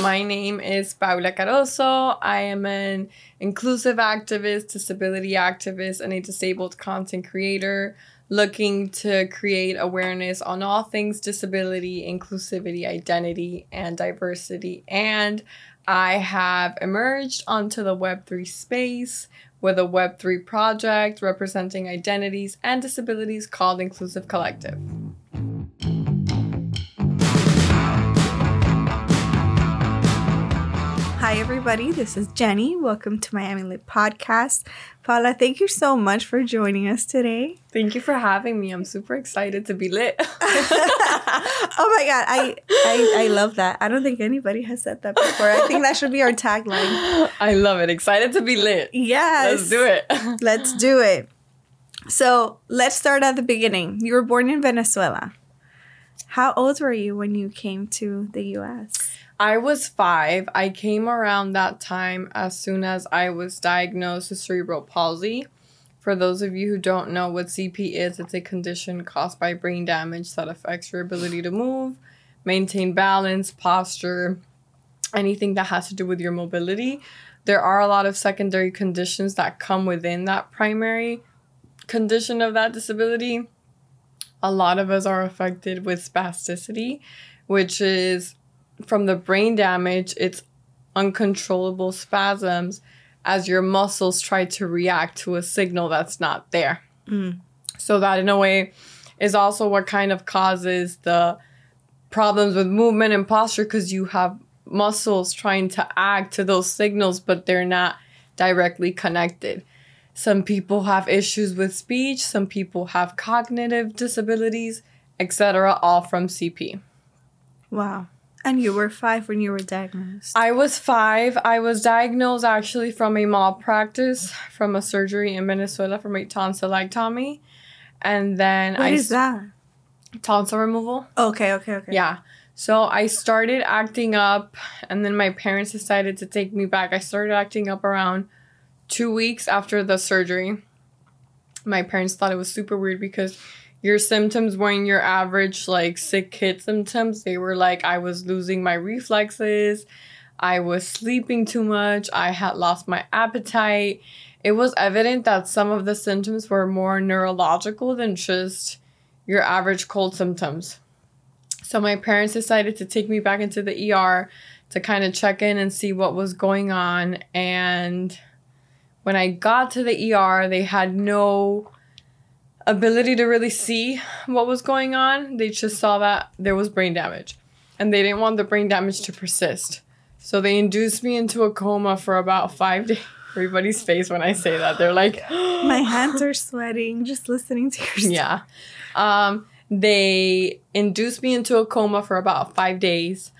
my name is Paula Carozzo. I am an inclusive activist, disability activist, and a disabled content creator looking to create awareness on all things disability, inclusivity, identity, and diversity. And I have emerged onto the Web3 space with a Web3 project representing identities and disabilities called Inclusive Collective. Hi, everybody. This is Jenny. Welcome to Miami Lit Podcast. Paula, thank you so much for joining us today. Thank you for having me. I'm super excited to be lit. oh my god, I, I I love that. I don't think anybody has said that before. I think that should be our tagline. I love it. Excited to be lit. Yes. Let's do it. Let's do it. So let's start at the beginning. You were born in Venezuela. How old were you when you came to the US? I was five. I came around that time as soon as I was diagnosed with cerebral palsy. For those of you who don't know what CP is, it's a condition caused by brain damage that affects your ability to move, maintain balance, posture, anything that has to do with your mobility. There are a lot of secondary conditions that come within that primary condition of that disability. A lot of us are affected with spasticity, which is from the brain damage, it's uncontrollable spasms as your muscles try to react to a signal that's not there. Mm. So, that in a way is also what kind of causes the problems with movement and posture because you have muscles trying to act to those signals, but they're not directly connected. Some people have issues with speech, some people have cognitive disabilities, etc., all from CP. Wow. And you were five when you were diagnosed. I was five. I was diagnosed actually from a malpractice from a surgery in Venezuela from a tonsillectomy. And then what I is that? tonsil removal. Okay, okay, okay. Yeah. So I started acting up and then my parents decided to take me back. I started acting up around two weeks after the surgery. My parents thought it was super weird because your symptoms weren't your average like sick kid symptoms. They were like I was losing my reflexes, I was sleeping too much, I had lost my appetite. It was evident that some of the symptoms were more neurological than just your average cold symptoms. So my parents decided to take me back into the ER to kind of check in and see what was going on and when I got to the ER, they had no ability to really see what was going on. They just saw that there was brain damage and they didn't want the brain damage to persist. So they induced me into a coma for about five days. Everybody's face when I say that. They're like, My hands are sweating just listening to your story. Yeah. Um, they induced me into a coma for about five days.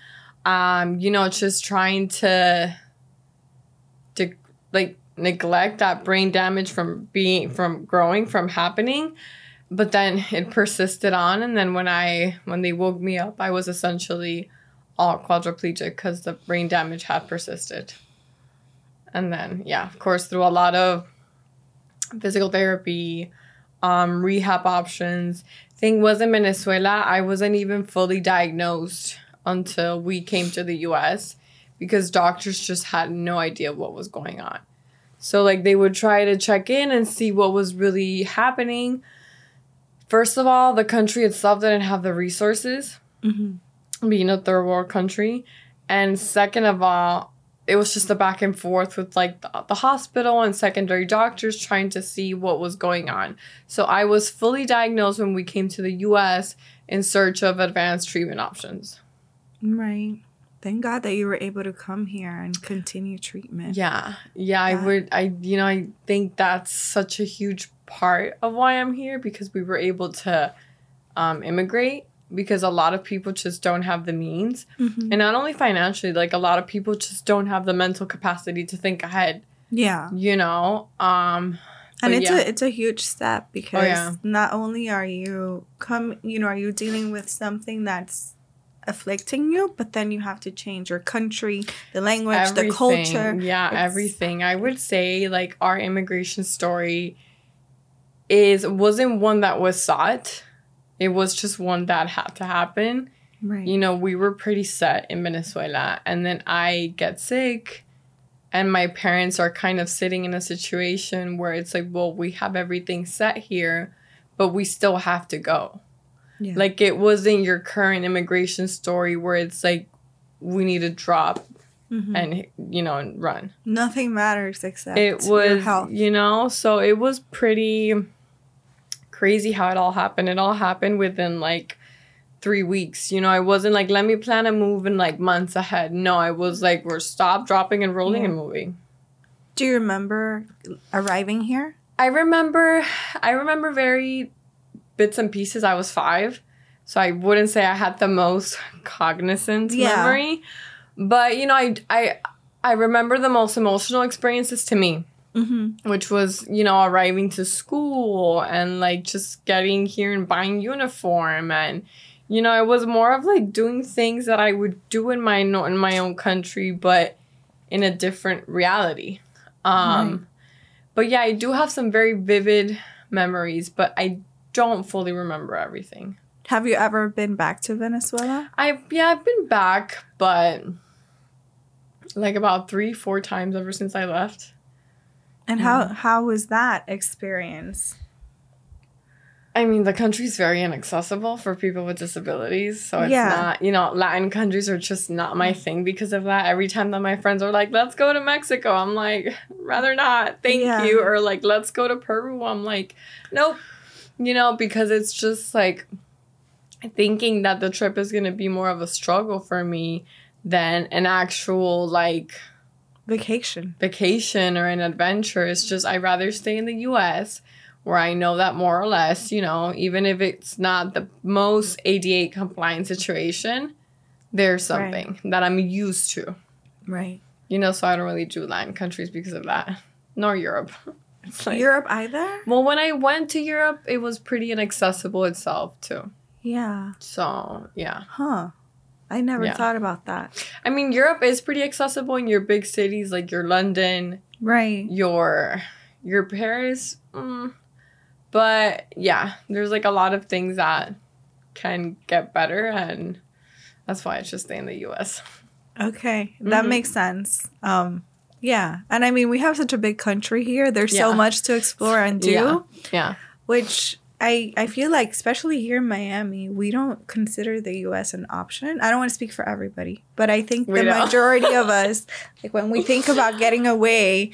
Um, you know, just trying to, to like neglect that brain damage from being from growing from happening. But then it persisted on and then when i when they woke me up i was essentially all quadriplegic because the brain damage had persisted. And then yeah of course through a lot of physical therapy um, rehab options thing was in venezuela. I wasn't even fully diagnosed until we came to the us because doctors just had no idea what was going on so like they would try to check in and see what was really happening. First of all, the country itself didn't have the resources, Mm-hmm. being a third world country. And second of all, it was just a back and forth with like the, the hospital and secondary doctors trying to see what was going on. So I was fully diagnosed when we came to the US in search of advanced treatment options. Right. Thank God that you were able to come here and continue treatment. Yeah. Yeah, I would I you know, I think that's such a huge part of why I'm here because we were able to um immigrate because a lot of people just don't have the means. Mhm. And not only financially, like a lot of people just don't have the mental capacity to think ahead, Yeah. you know. Um And it's yeah. Oh, a it's a huge step because yeah. not only are you come you know, are you dealing with something that's afflicting you, but then you have to change your country, the language, the culture. Yeah, It's- everything. I would say like our immigration story is wasn't one that was sought. It was just one that had to happen. Right. You know, we were pretty set in Venezuela. And then I get sick, and my parents are kind of sitting in a situation where it's like, well, we have everything set here, but we still have to go. Yeah. Like, it wasn't your current immigration story where it's like, we need to drop mm-hmm. and you know and run. Nothing matters except it was you know so it was pretty crazy how it all happened. It all happened within like three weeks. You know, I wasn't like let me plan a move in like months ahead. No, I was like we're stop, dropping, and rolling yeah. and moving. Do you remember arriving here? I remember. I remember very bits and pieces. I was five. So I wouldn't say I had the most cognizant yeah. memory. But you know, I I I remember the most emotional experiences to me. Mm-hmm. Which was, you know, arriving to school and like just getting here and buying uniform and you know, it was more of like doing things that I would do in my in my own country, but in a different reality. Um, right. But yeah, I do have some very vivid memories, but I don't fully remember everything. Have you ever been back to Venezuela? I yeah, I've been back, but like about three, four times ever since I left. And how mm. how was that experience? I mean, the country's very inaccessible for people with disabilities. So it's yeah. not, you know, Latin countries are just not my mm. thing because of that. Every time that my friends are like, let's go to Mexico, I'm like, rather not, thank yeah. you. Or like, let's go to Peru, I'm like, nope. You know, because it's just like thinking that the trip is going to be more of a struggle for me than an actual like vacation. vacation or an adventure. It's just i'd rather stay in the us where i know that more or less you know even if it's not the most ada compliant situation there's something right. that i'm used to. Right. You know so i don't really do latin countries because of that nor europe it's like, europe either well when i went to europe it was pretty inaccessible itself too yeah so yeah huh I never yeah. thought about that. I mean, Europe is pretty accessible in your big cities like your London, right? Your your Paris, mm, but yeah, there's like a lot of things that can get better, and that's why I should stay in the U.S. Okay, that mm-hmm. makes sense. Um, yeah, and I mean, we have such a big country here. There's yeah. so much to explore and do. Yeah. yeah. Which I I feel like especially here in Miami, we don't consider the US an option. I don't want to speak for everybody, but I think we the don't. majority of us like when we think about getting away,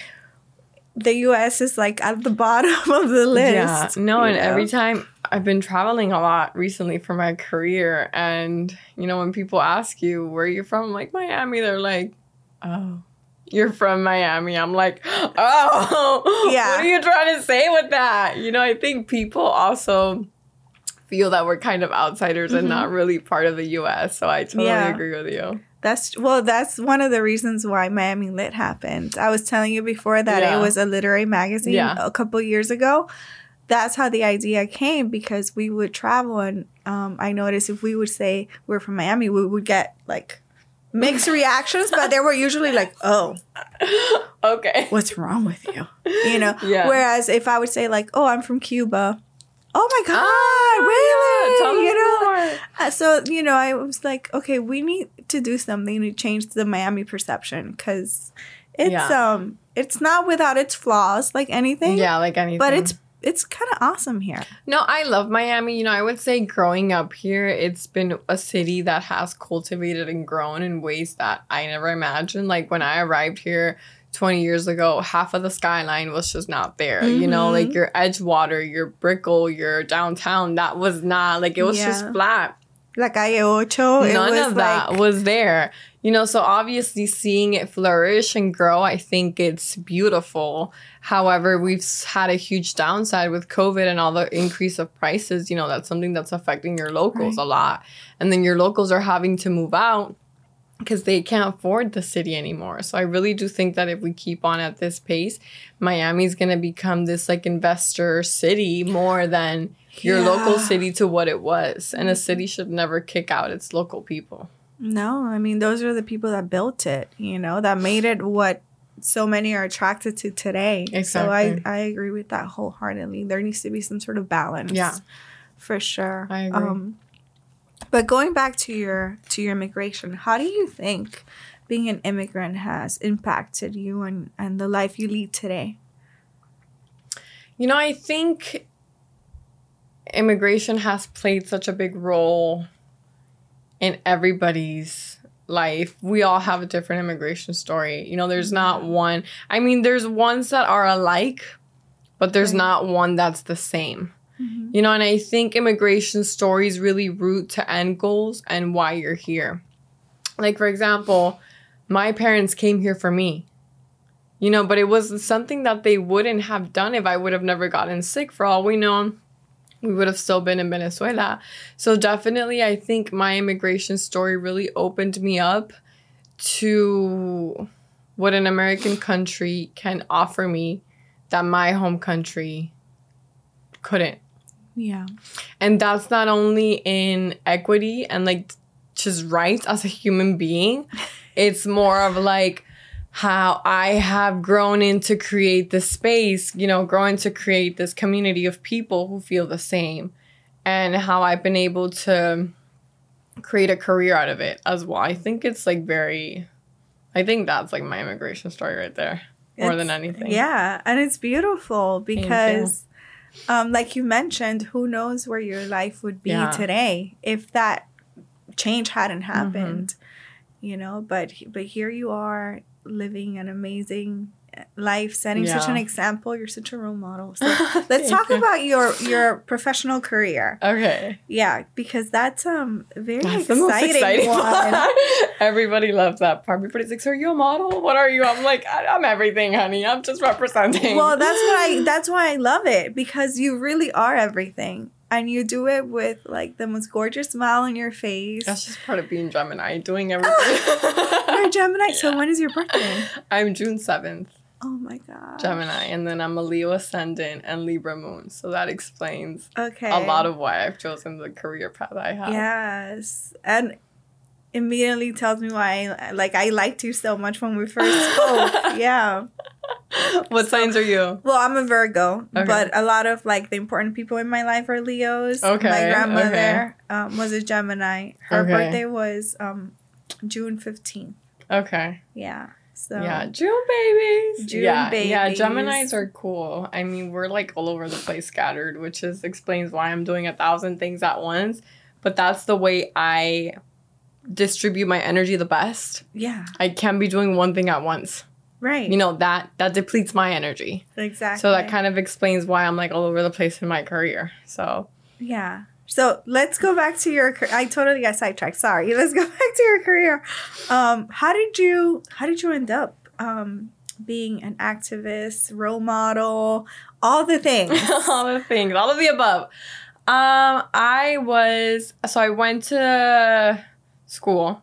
the US is like at the bottom of the list. Yeah. No, and know? every time I've been traveling a lot recently for my career and you know when people ask you where you're from, I'm like Miami, they're like, "Oh, you're from Miami. I'm like, oh, yeah. What are you trying to say with that? You know, I think people also feel that we're kind of outsiders mm-hmm. and not mm-hmm. really part of the US. So I totally yeah. agree with you. That's well, that's one of the reasons why Miami Lit happened. I was telling you before that yeah. it was a literary magazine yeah. a couple years ago. That's how the idea came because we would travel and um, I noticed if we would say we're from Miami, we would get like mixed reactions, but they were usually like, "Oh, okay, what's wrong with you?" You know. Yeah. Whereas if I would say like, "Oh, I'm from Cuba," oh my god, ah, really? Me you know. More. Uh, so you know, I was like, okay, we need to do something to change the Miami perception because it's yeah. um it's not without its flaws like anything. Yeah, like anything. But it's it's kind of awesome here. No, I love Miami. You know, I would say growing up here, it's been a city that has cultivated and grown in ways that I never imagined. Like when I arrived here 20 years ago, half of the skyline was just not there. Mm-hmm. You know, like mm-hmm. your Edgewater, your Brickell, your downtown, that was not like it was yeah. just flat. La calle Ocho. None of that like... was there. You know, so obviously seeing it flourish and grow, I think it's beautiful. However, we've had a huge downside with COVID and all the increase of prices. You know, that's something that's affecting your locals right. a lot. And then your locals are having to move out because they can't afford the city anymore. So I really do think that if we keep on at this pace, Miami's going to become this like investor city more than your yeah. local city to what it was. And a city should never kick out its local people. No, I mean those are the people that built it, you know, that made it what so many are attracted to today. Exactly. So I, I agree with that wholeheartedly. There needs to be some sort of balance. Yeah. For sure. I agree. Um, But going back to your to your immigration, how do you think being an immigrant has impacted you and, and the life you lead today? You know, I think immigration has played such a big role in everybody's life. We all have a different immigration story. You know, there's not one. I mean, there's ones that are alike, but there's right. not one that's the same. Mm-hmm. You know, and I think immigration stories really root to end goals and why you're here. Like, for example, my parents came here for me. You know, but it was something that they wouldn't have done if I would have never gotten sick. For all we know, we would have still been in Venezuela. So, definitely, I think my immigration story really opened me up to what an American country can offer me that my home country couldn't. Yeah. And that's not only in equity and like just rights as a human being, it's more of like how I have grown into create this space, you know, growing to create this community of people who feel the same and how I've been able to create a career out of it as well. I think it's like very I think that's like my immigration story right there more it's, than anything. Yeah, and it's beautiful because um, like you mentioned, who knows where your life would be yeah. today if that change hadn't mm-hmm. happened, mm-hmm. you know. But but here you are living an amazing life setting yeah. such an example. You're such a role model. So let's talk you. about your your professional career. Okay. Yeah because that's um very that's exciting, exciting one. everybody loves that part. Everybody's like so are you a model? What are you? I'm like i'm everything honey. I'm just representing. Well that's why I, that's why i love it because you really are everything and you do it with like the most gorgeous smile on your face. That's just part of being Gemini, doing everything. You're Gemini. Yeah. So when is your birthday? I'm June seventh. Oh my god. Gemini, and then I'm a Leo ascendant and Libra moon, so that explains okay a lot of why I've chosen the career path I have. Yes, and immediately tells me why I, like I liked you so much when we first spoke. yeah. What so, signs are you? Well, I'm a Virgo, okay. but a lot of like the important people in my life are Leos. Okay. My grandmother okay. um, was a Gemini. Her okay. birthday was um, June 15th. Okay. Yeah. So yeah, June babies. June yeah, babies. Yeah, Gemini's are cool. I mean, we're like all over the place, scattered, which is explains why I'm doing a thousand things at once. But that's the way I distribute my energy the best. Yeah, I can't be doing one thing at once. Right. You know that that depletes my energy. Exactly. So that kind of explains why I'm like all over the place in my career. So yeah. So let's go back to your. I totally got sidetracked. Sorry. Let's go back to your career. Um, how did you How did you end up um, being an activist, role model, all the things, all the things, all of the above? Um, I was so I went to school,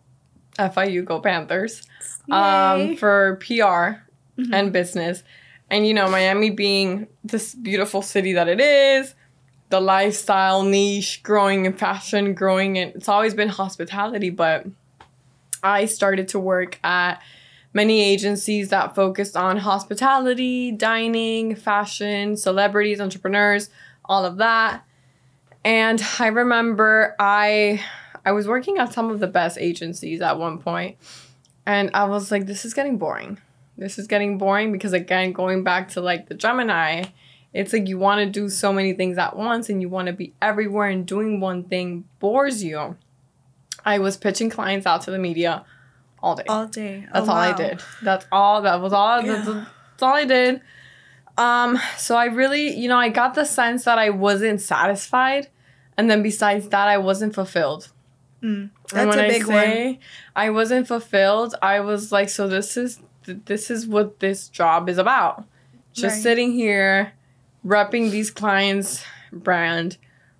FIU Go Panthers, um, for PR mm-hmm. and business, and you know Miami being this beautiful city that it is the lifestyle niche growing in fashion, growing in it's always been hospitality, but I started to work at many agencies that focused on hospitality, dining, fashion, celebrities, entrepreneurs, all of that. And I remember I I was working at some of the best agencies at one point, and I was like this is getting boring. This is getting boring because again going back to like the Gemini, it's like you want to do so many things at once and you want to be everywhere and doing one thing bores you. I was pitching clients out to the media all day. All day. That's oh, all wow. I did. That's all. That was all. Yeah. That's, that's all I did. Um, so I really, you know, I got the sense that I wasn't satisfied, and then besides that, I wasn't fulfilled. Mm, that's a big say one. I wasn't fulfilled. I was like, so this is this is what this job is about. Just right. sitting here repping these clients' brand,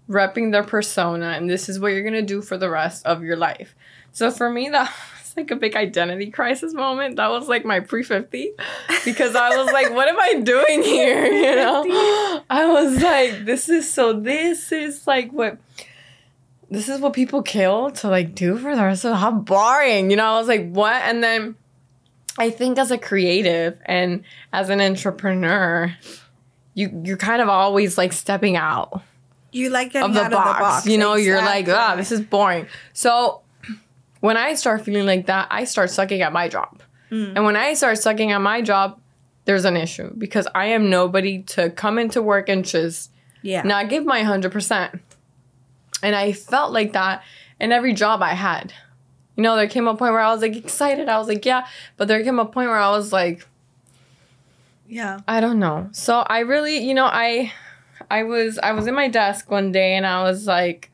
repping their persona, and this is what you're gonna do for the rest of your life. So for me, that was like a big identity crisis moment. That was like my pre 50 because I was like, what am I doing here? You know? I was like, this is so, this is like what. This is what people kill to like do for the rest of how boring, you know. I was like, what? And then I think as a creative and as an entrepreneur, you you're kind of always like stepping out you like getting of the, out box. Of the box. You know, exactly. you're like, ah, this is boring. So when I start feeling like that, I start sucking at my job. Mm. And when I start sucking at my job, there's an issue because I am nobody to come into work and just yeah. not give my 100%. And I felt like that in every job I had. You know, there came a point where I was like excited. I was like, yeah. But there came a point where I was like, yeah. I don't know. So I really, you know, I I was I was in my desk one day and I was like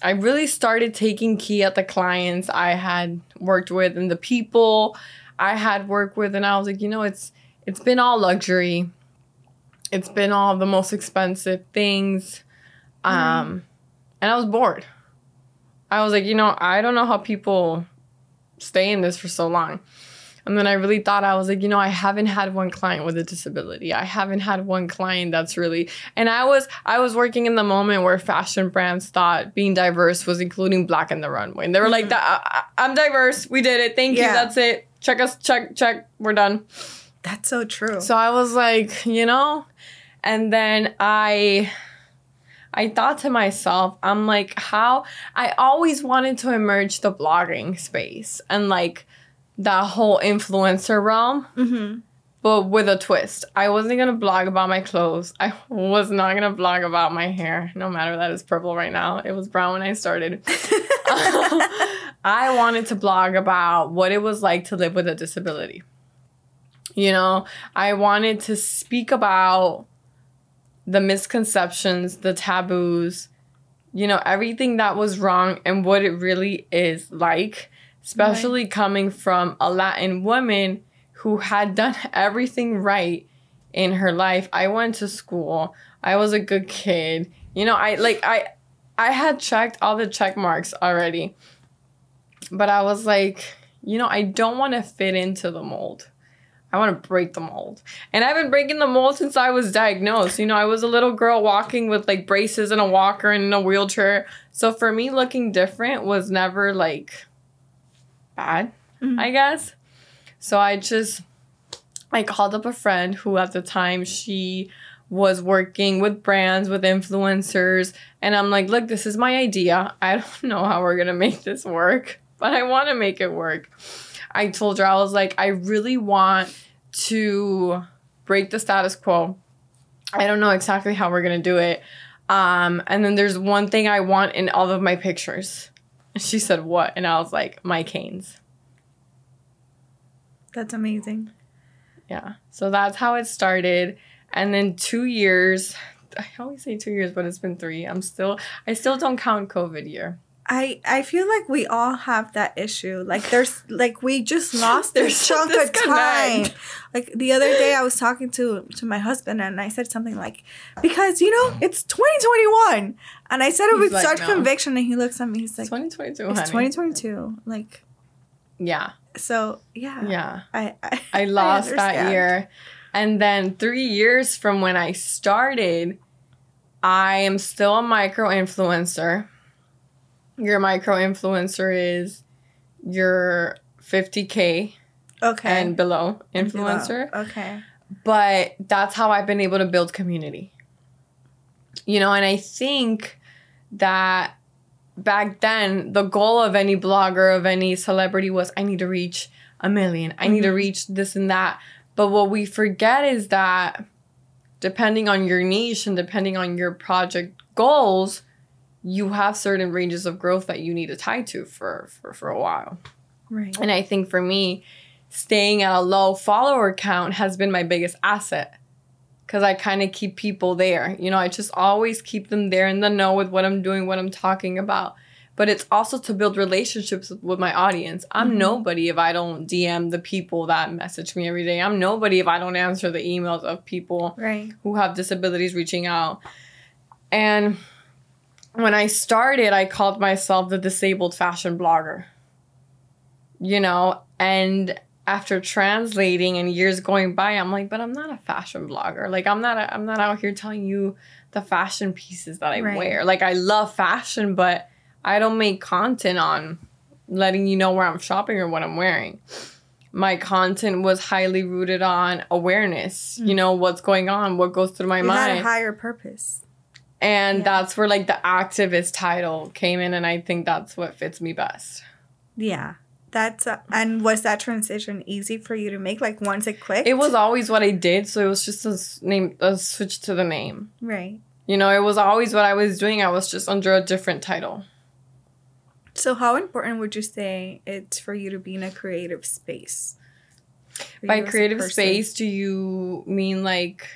I really started taking key at the clients I had worked with and the people I had worked with and I was like, you know, it's it's been all luxury. It's been all the most expensive things. Um mm. And I was bored. I was like, you know, I don't know how people stay in this for so long. And then I really thought I was like, you know, I haven't had one client with a disability. I haven't had one client that's really and I was I was working in the moment where fashion brands thought being diverse was including black in the runway. And they were mm-hmm. like, I, am diverse. We did it. Thank yeah. you. That's it. Check us check check. We're done. That's so true. So I was like, you know, and then I I thought to myself, I'm like, how I always wanted to emerge the blogging space and like that whole influencer realm. Mm-hmm. But with a twist. I wasn't gonna blog about my clothes. I was not gonna blog about my hair, no matter that it's purple right now. It was brown when I started. I wanted to blog about what it was like to live with a disability. You know, I wanted to speak about the misconceptions, the taboos, you know, everything that was wrong and what it really is like especially right. coming from a Latin woman who had done everything right in her life. I went to school. I was a good kid. You know, I like I I had checked all the check marks already. But I was like, you know, I don't want to fit into the mold. I want to break the mold. And I've been breaking the mold since I was diagnosed. You know, I was a little girl walking with like braces and a walker and in a wheelchair. So for me, looking different was never like bad, mm-hmm. I guess. So I just I called up a friend who at the time she was working with brands, with influencers, and I'm like, look, this is my idea. I don't know how we're gonna make this work, but I wanna make it work. I told her, I was like, I really want to break the status quo. I don't know exactly how we're gonna do it. Um, and then there's one thing I want in all of my pictures. She said, What? And I was like, My canes. That's amazing. Yeah. So that's how it started. And then two years, I always say two years, but it's been three. I'm still, I still don't count COVID year. I I feel like we all have that issue. Like there's like we just lost this chunk of time. Like the other day I was talking to to my husband and I said something like because you know it's 2021 and I said it with like, such no. conviction and he looks at me he's like 2022 It's 2022 like yeah. So, yeah. Yeah. I I, I lost I that year. And then 3 years from when I started I am still a micro influencer your micro influencer is your 50k okay and below influencer below. okay but that's how i've been able to build community you know and i think that back then the goal of any blogger of any celebrity was i need to reach a million i mm-hmm. need to mm-hmm. reach this and that but what we forget is that depending on your niche and depending on your project goals you have certain ranges of growth that you need to tie to for for, for a while. Right. And I think for me, staying at a low follower count has been my biggest asset because I kind of keep people there. You know, I just always keep them there in the know with what I'm doing, what I'm talking about. But it's also to build relationships with my audience. I'm mm-hmm. nobody if I don't DM the people that message me every day. I'm nobody if I don't answer the emails of people right. who have disabilities reaching out. And when I started, I called myself the disabled fashion blogger. You know, and after translating and years going by, I'm like, but I'm not a fashion blogger. Like I'm not I'm not out here telling you the fashion pieces that I right. wear. Like I love fashion, but I don't make content on letting you know where I'm shopping or what I'm wearing. My content was highly rooted on awareness. Mm. You know what's going on, what goes through my you mind. Had a higher purpose And yeah. that's where like the activist title came in and I think that's what fits me best. Yeah. That's uh, and was that transition easy for you to make? Like once it clicked, it was always what I did, so it was just a name, a switch to the name. Right. You know, it was always what I was doing. I was just under a different title. So, how important would you say it's for you to be in a creative space? By creative space, do you mean like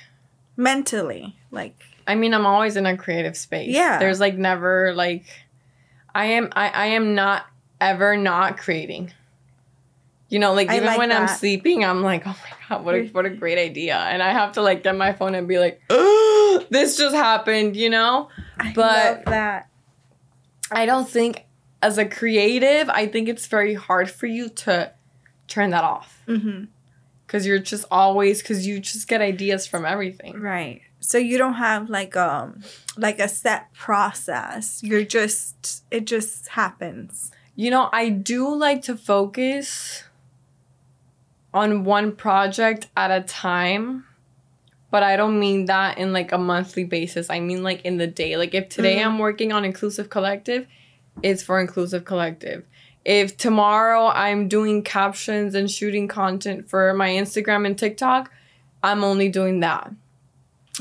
mentally? Like, I mean, I'm always in a creative space. Yeah. There's like never like, I am. I I am not ever not creating. You know, like even like when that. I'm sleeping, I'm like, oh my god, what a what a great idea, and I have to like get my phone and be like, oh, this just happened, you know. I but that. I don't think as a creative, I think it's very hard for you to turn that off. Mm-hmm. Cause you're just always, cause you just get ideas from everything. Right. So you don't have like um like a set process. You're just it just happens. You know, I do like to focus on one project at a time but I don't mean that in like a monthly basis. I mean like in the day. Like if today mm-hmm. I'm working on Inclusive Collective, it's for Inclusive Collective. If tomorrow I'm doing captions and shooting content for my Instagram and TikTok, I'm only doing that.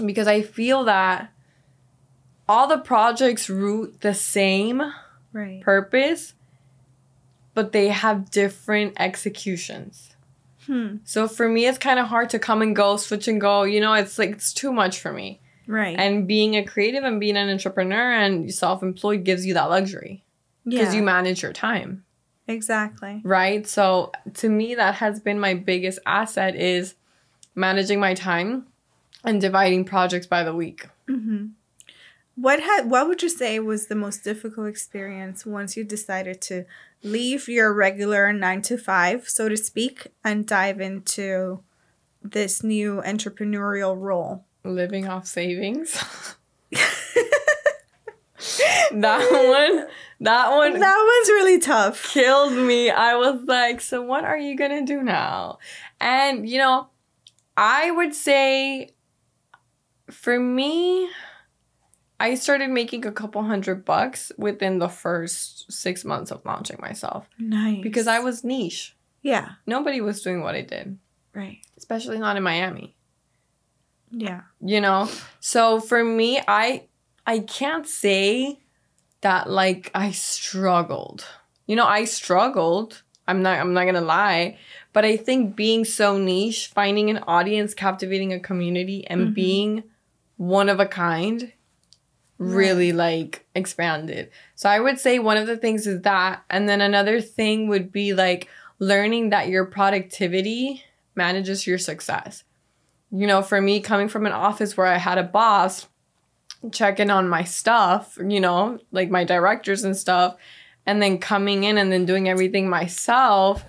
Because I feel that all the projects root the same right. purpose, but they have different executions. Hmm. So for me, it's kind of hard to come and go, switch and go. You know, it's like it's too much for me. Right. And being a creative and being an entrepreneur and self employed gives you that luxury because yeah. you manage your time. Exactly. Right. So to me, that has been my biggest asset is managing my time and dividing projects by the week. Mm-hmm. What had what would you say was the most difficult experience once you decided to leave your regular nine to five, so to speak, and dive into this new entrepreneurial role? living off savings. that one that one that one's really tough killed me i was like so what are you gonna do now and you know i would say for me i started making a couple hundred bucks within the first six months of launching myself nice because i was niche yeah nobody was doing what i did right especially not in miami yeah. You know? So for me, I I can't say that like I struggled. You know, I struggled. I'm not I'm not going to lie, but I think being so niche, finding an audience, captivating a community and mm-hmm. being one of a kind really like expanded. So I would say one of the things is that and then another thing would be like learning that your productivity manages your success you know, for me coming from an office where I had a boss checking on my stuff, you know, like my directors and stuff, and then coming in and then doing everything myself,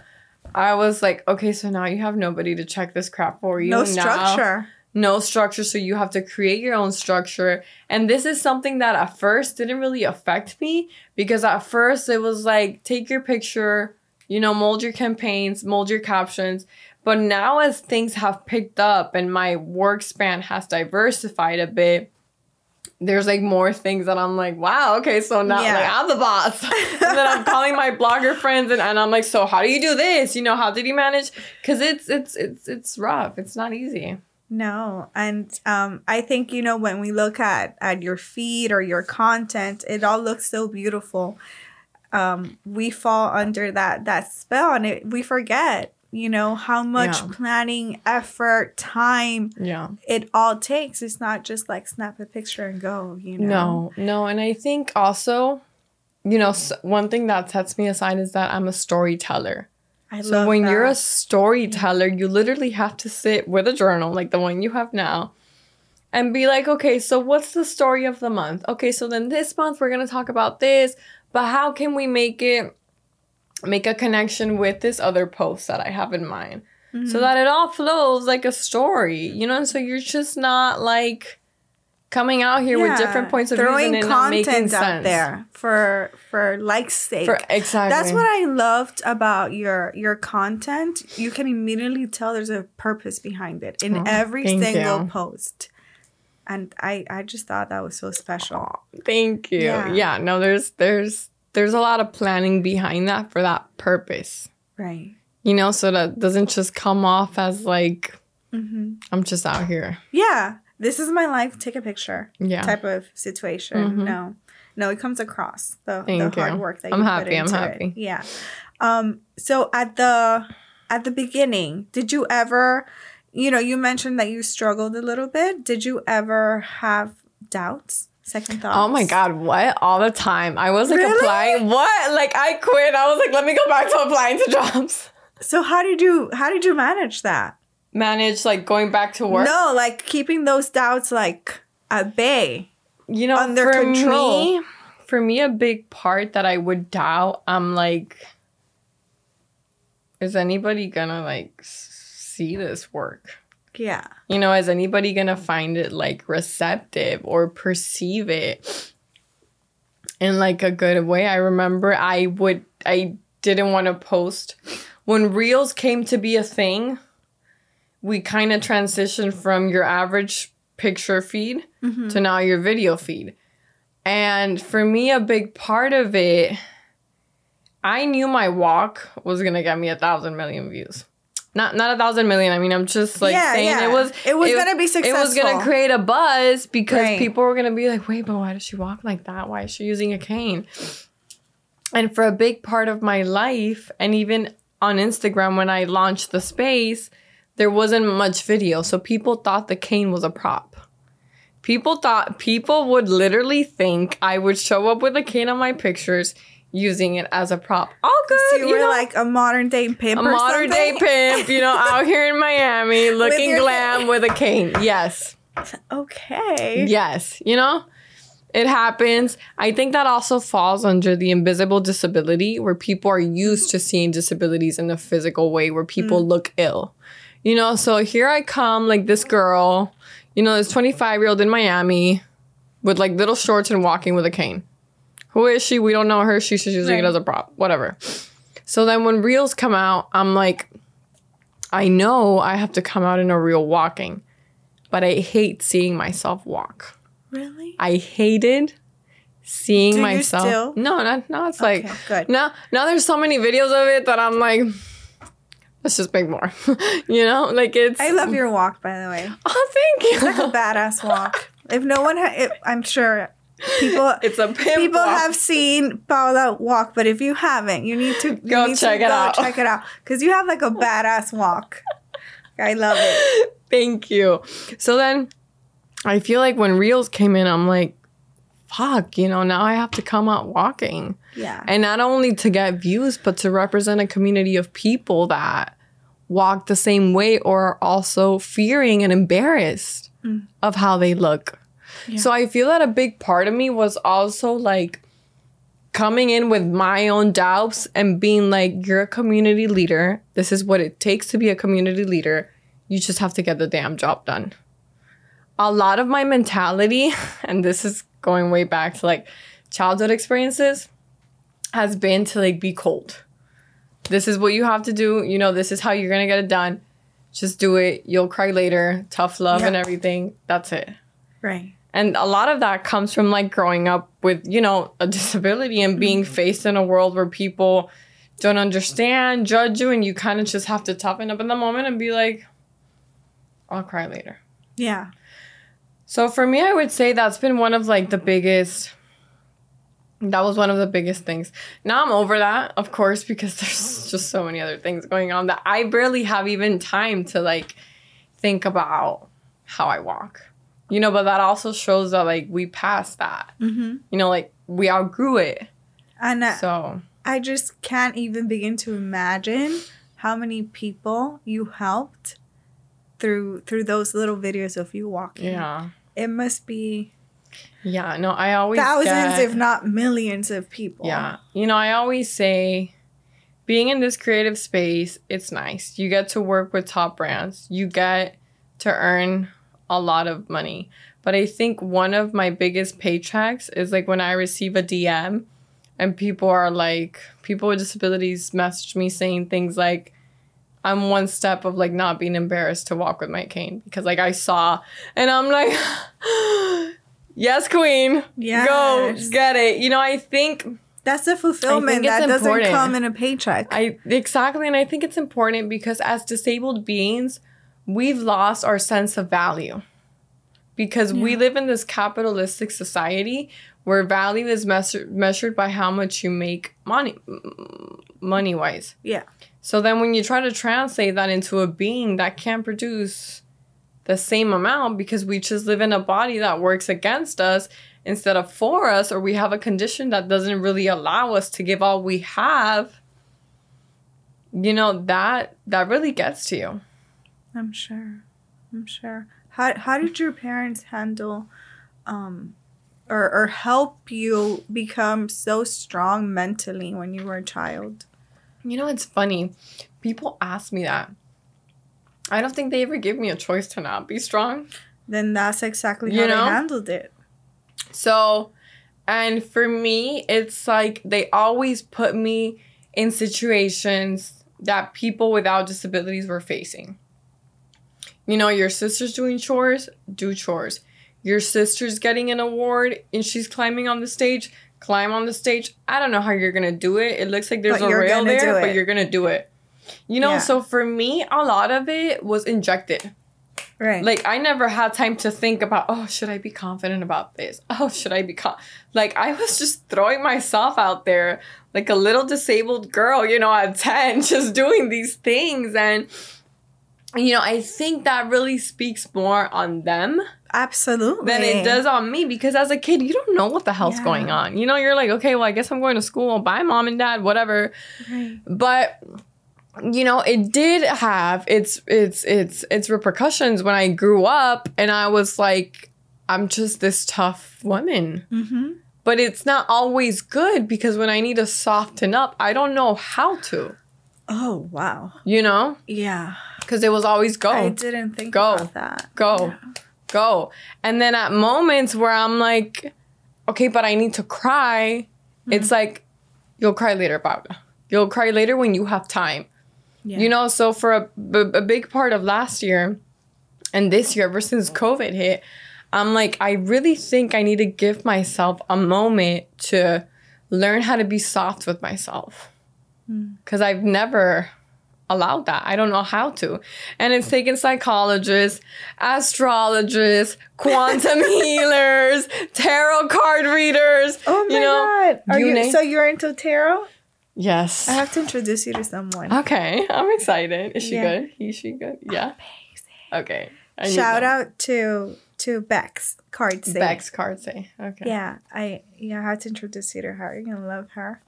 I was like, okay, so now you have nobody to check this crap for you. No structure. No structure. So you have to create your own structure. And this is something that at first didn't really affect me because at first it was like, take your picture, you know, mold your campaigns, mold your captions. But now, as things have picked up and my work span has diversified a bit, there's like more things that I'm like, wow, okay, so now yeah. like I'm the boss. and then I'm calling my blogger friends and, and I'm like, so how do you do this? You know, how did you manage? Because it's it's it's it's rough. It's not easy. No, and um, I think you know when we look at at your feed or your content, it all looks so beautiful. Um, we fall under that that spell, and it, we forget you know how much yeah. planning effort time yeah it all takes it's not just like snap a picture and go you know no no and i think also you know one thing that sets me aside is that i'm a storyteller I so when that. you're a storyteller you literally have to sit with a journal like the one you have now and be like okay so what's the story of the month okay so then this month we're going to talk about this but how can we make it make a connection with this other post that I have in mind. Mm-hmm. So that it all flows like a story, you know, and so you're just not like coming out here yeah. with different points of view and content out there for for likes sake. For, exactly. That's what I loved about your your content. You can immediately tell there's a purpose behind it in oh, every single you. post. and I I just thought that was so special. Oh, thank you. Yeah. yeah, no there's there's there's a lot of planning behind that for that purpose. Right. You know, so that doesn't just come off as like mm-hmm. I'm just out here. Yeah. This is my life, take a picture. Yeah. Type of situation. Mm-hmm. No. No, it comes across the, the hard work that. I'm you happy, put into I'm happy. It. Yeah. Um so at the at the beginning, did you ever you know, you mentioned that you struggled a little bit. Did you ever have doubts? Second thoughts. Oh my god, what? All the time. I was like really? applying. What? Like I quit. I was like, let me go back to applying to jobs. So how did you how did you manage that? Manage like going back to work? No, like keeping those doubts like at bay. You know, under for control. Me, for me, a big part that I would doubt, I'm like, is anybody gonna like see this work? Yeah. You know, is anybody to find it like receptive or perceive it in like a good way? I remember I would, I didn't want to post. When Reels came to be a thing, we kind of transitioned from your average picture feed mm-hmm. to now your video feed. And for me, a big part of it, I knew my walk was going to get me a thousand million views not not a thousand million. I mean, I'm just like yeah, saying yeah. it was it was it, gonna be successful. It was gonna create a buzz because right. people were gonna be like, wait, but why does she walk like that? Why is she using a cane? And for a big part of my life, and even on Instagram when I launched the space, there wasn't much video, so people thought the cane was a prop. People thought people would literally think I would show up with a cane on my pictures using it as a prop. All good. So you, you were know? like a modern day pimp. A modern something? day pimp, you know, out here in Miami, looking with glam cane. with a cane. Yes. Okay. Yes. You know, it happens. I think that also falls under the invisible disability, where people are used to seeing disabilities in a physical way, where people mm. look ill. You know, so here I come, like this girl, you know, this 25 year old in Miami with like little shorts and walking with a cane who is she? We don't know her. She's just using right. it as a prop. Whatever. So then when reels come out, I'm like, I know I have to come out in a reel walking, but I hate seeing myself walk. Really? I hated seeing Do myself. still? No, no, no. It's okay, like good. Now, now there's so many videos of it that I'm like, let's just make more. you know, like it's. I love your walk, by the way. Oh, thank you. It's like a badass walk. If no one, ha- it, I'm sure People, it's a people walk. have seen Paula walk, but if you haven't, you need to go need check to it go out. Check it out because you have like a badass walk. I love it. Thank you. So then, I feel like when reels came in, I'm like, fuck, you know, now I have to come out walking. Yeah. And not only to get views, but to represent a community of people that walk the same way or are also fearing and embarrassed mm. of how they look. So I feel that a big part of me was also like coming in with my own doubts and being like, you're a community leader. This is what it takes to be a community leader. You just have to get the damn job done. A lot of my mentality, and this is going way back to like childhood experiences, has been to like be cold. This is what you have to do. You know, this is how you're going to get it done. Just do it. You'll cry later. Tough love yep. and everything. That's it. Right. And a lot of that comes from like growing up with, you know, a disability and being mm-hmm. faced in a world where people don't understand, judge you, and you kind of just have to toughen up in the moment and be like, I'll cry later. Yeah. So for me, I would say that's been one of like the biggest. That was one of the biggest things. Now I'm over that, of course, because there's just so many other things going on that I barely have even time to like think about how I walk. You know, but that also shows that like we passed that. Mm-hmm. You know, like we outgrew it. And uh, so I just can't even begin to imagine how many people you helped through through those little videos of you walking. Yeah. It must be Yeah, no, I always thousands get, if not millions of people. Yeah. You know, I always say being in this creative space, it's nice. You get to work with top brands. You get to earn a lot of money. But I think one of my biggest paychecks is like when I receive a DM and people are like, people with disabilities message me saying things like, I'm one step of like not being embarrassed to walk with my cane because like I saw and I'm like yes queen Yeah. go get it you know I think that's a fulfillment that doesn't important. come in a paycheck I exactly and I think it's important because as disabled beings we've lost our sense of value because yeah. we live in this capitalistic society where value is measured measured by how much you make money money wise. Yeah. So then when you try to translate that into a being that can't produce the same amount because we just live in a body that works against us instead of for us or we have a condition that doesn't really allow us to give all we have you know that that really gets to you i'm sure i'm sure how, how did your parents handle um or, or help you become so strong mentally when you were a child? You know, it's funny. People ask me that. I don't think they ever give me a choice to not be strong. Then that's exactly you how know? they handled it. So, and for me, it's like they always put me in situations that people without disabilities were facing. You know, your sister's doing chores, do chores your sister's getting an award and she's climbing on the stage, climb on the stage. I don't know how you're gonna do it. It looks like there's but a rail there, but you're gonna do it. You know, yeah. so for me, a lot of it was injected. Right. Like I never had time to think about, oh, should I be confident about this? Oh, should I be con-? like I was just throwing myself out there like a little disabled girl, you know, at 10 just doing these things and you know, I think that really speaks more on them Absolutely. Than it does on me because as a kid, you don't know what the hell's yeah. going on. You know, you're like, okay, well, I guess I'm going to school. Bye, mom and dad, whatever. Right. But you know, it did have its its its its repercussions when I grew up, and I was like, I'm just this tough woman. Mm-hmm. But it's not always good because when I need to soften up, I don't know how to. Oh wow! You know? Yeah. Because it was always go. I didn't think go, about that. Go. Yeah go. And then at moments where I'm like, okay, but I need to cry, mm-hmm. it's like, you'll cry later, Paula. You'll cry later when you have time. Yeah. You know, so for a, a big part of last year and this year, ever since COVID hit, I'm like, I really think I need to give myself a moment to learn how to be soft with myself. Because mm. I've never allowed that. I don't know how to. And it's taken psychologists, astrologists, quantum healers, tarot card readers. Oh my you know, god. Are you, you so you're into tarot? Yes. I have to introduce you to someone. Okay. I'm excited. Is she yeah. good? Is she good? Yeah. Amazing. Okay. Shout out to to Bex Cardsey. Bex Cardsey. Okay. Yeah, I yeah, I had to introduce you to her. You're gonna love her.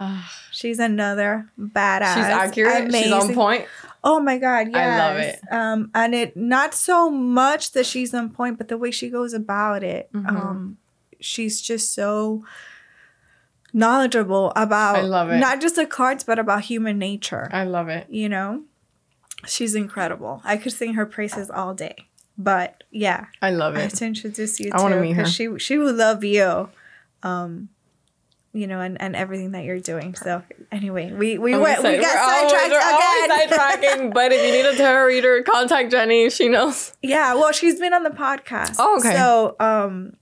She's another badass. She's accurate. Amazing. She's on point. Oh my god, yes. I love it. Um, and it not so much that she's on point, but the way she goes about it. Mm-hmm. Um, she's just so knowledgeable about I love it. not just the cards, but about human nature. I love it. You know, she's incredible. I could sing her praises all day. But yeah, I love it. I have to introduce you. I want to meet her. She she will love you, um, you know, and, and everything that you're doing. So anyway, we we went we got sidetracked again. sidetracking. but if you need a tarot reader, contact Jenny. She knows. Yeah, well, she's been on the podcast. Oh, okay. So um,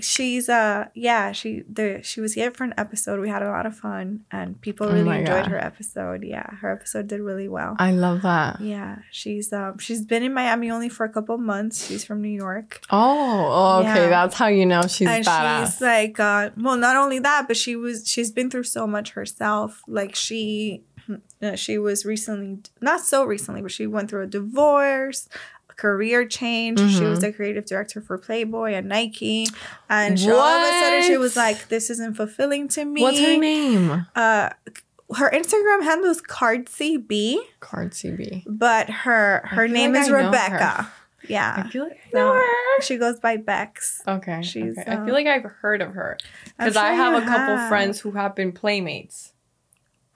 she's uh yeah she the she was here for an episode. We had a lot of fun and people oh really oh enjoyed God. her episode. Yeah her episode did really well. I love that. Yeah she's um she's been in miami only for a couple months. She's from new york. Oh, okay. Yeah. that's how you know she's and badass. she's like uh well not only that but she was she's been through so much herself. Like she she was recently not so recently but she went through a divorce career change. Mm-hmm. She was mm-hmm. the creative director for Playboy and Nike. And she, all of a sudden she was like, this isn't fulfilling to me. What's her name? Uh, her Instagram handle is Cardsy B. Cardsy B. But her her name like is I Rebecca. Yeah. I feel like I know her. She goes by Bex. Okay. She's. Okay. Um, I feel like I've heard of her because sure I have a couple have. friends who have been playmates.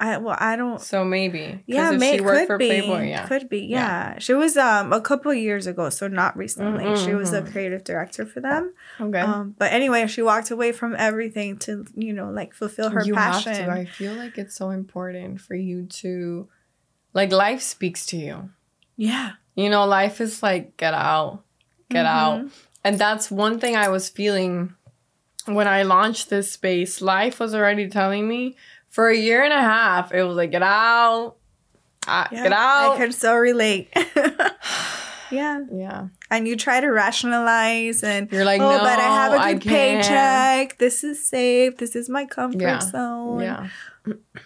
I well, I don't. So maybe. Yeah, may, could be. Playboy, yeah. Could be. Yeah. yeah. She was um a couple years ago, so not recently. Mm-hmm. She was a mm-hmm. creative director for them. Okay. Um, but anyway, she walked away from everything to you know like fulfill her you passion. Have to. I feel like it's so important for you to, like, life speaks to you. Yeah. You know, life is like, get out, get mm-hmm. out. And that's one thing I was feeling when I launched this space. Life was already telling me for a year and a half, it was like, get out, uh, yeah, get out. I can so relate. yeah. Yeah. And you try to rationalize and you're like, oh, no, but I have a good paycheck. This is safe. This is my comfort yeah. zone. Yeah.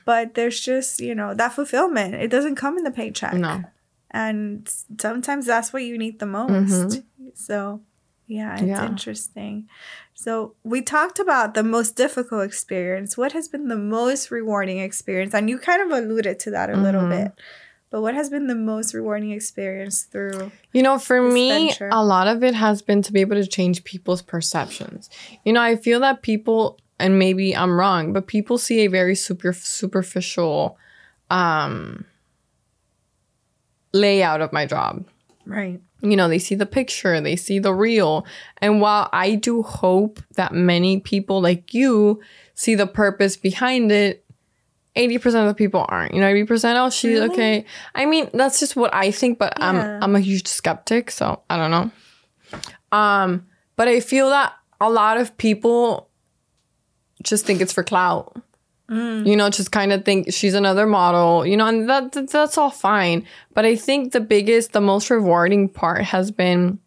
But there's just, you know, that fulfillment. It doesn't come in the paycheck. No. And sometimes that's what you need the most. Mm-hmm. So, yeah, it's yeah. interesting. So, we talked about the most difficult experience. What has been the most rewarding experience? And you kind of alluded to that a mm-hmm. little bit. But what has been the most rewarding experience through? You know, for me, venture? a lot of it has been to be able to change people's perceptions. You know, I feel that people and maybe I'm wrong, but people see a very super superficial um layout of my job. Right. You know, they see the picture, they see the reel. And while I do hope that many people like you see the purpose behind it, 80% of the people aren't. You know, 80%, oh, she's really? okay. I mean, that's just what I think, but yeah. I'm I'm a huge skeptic, so I don't know. Um, but I feel that a lot of people just think it's for clout. Mm. You know, just kind of think she's another model, you know, and that, that that's all fine. But I think the biggest, the most rewarding part has been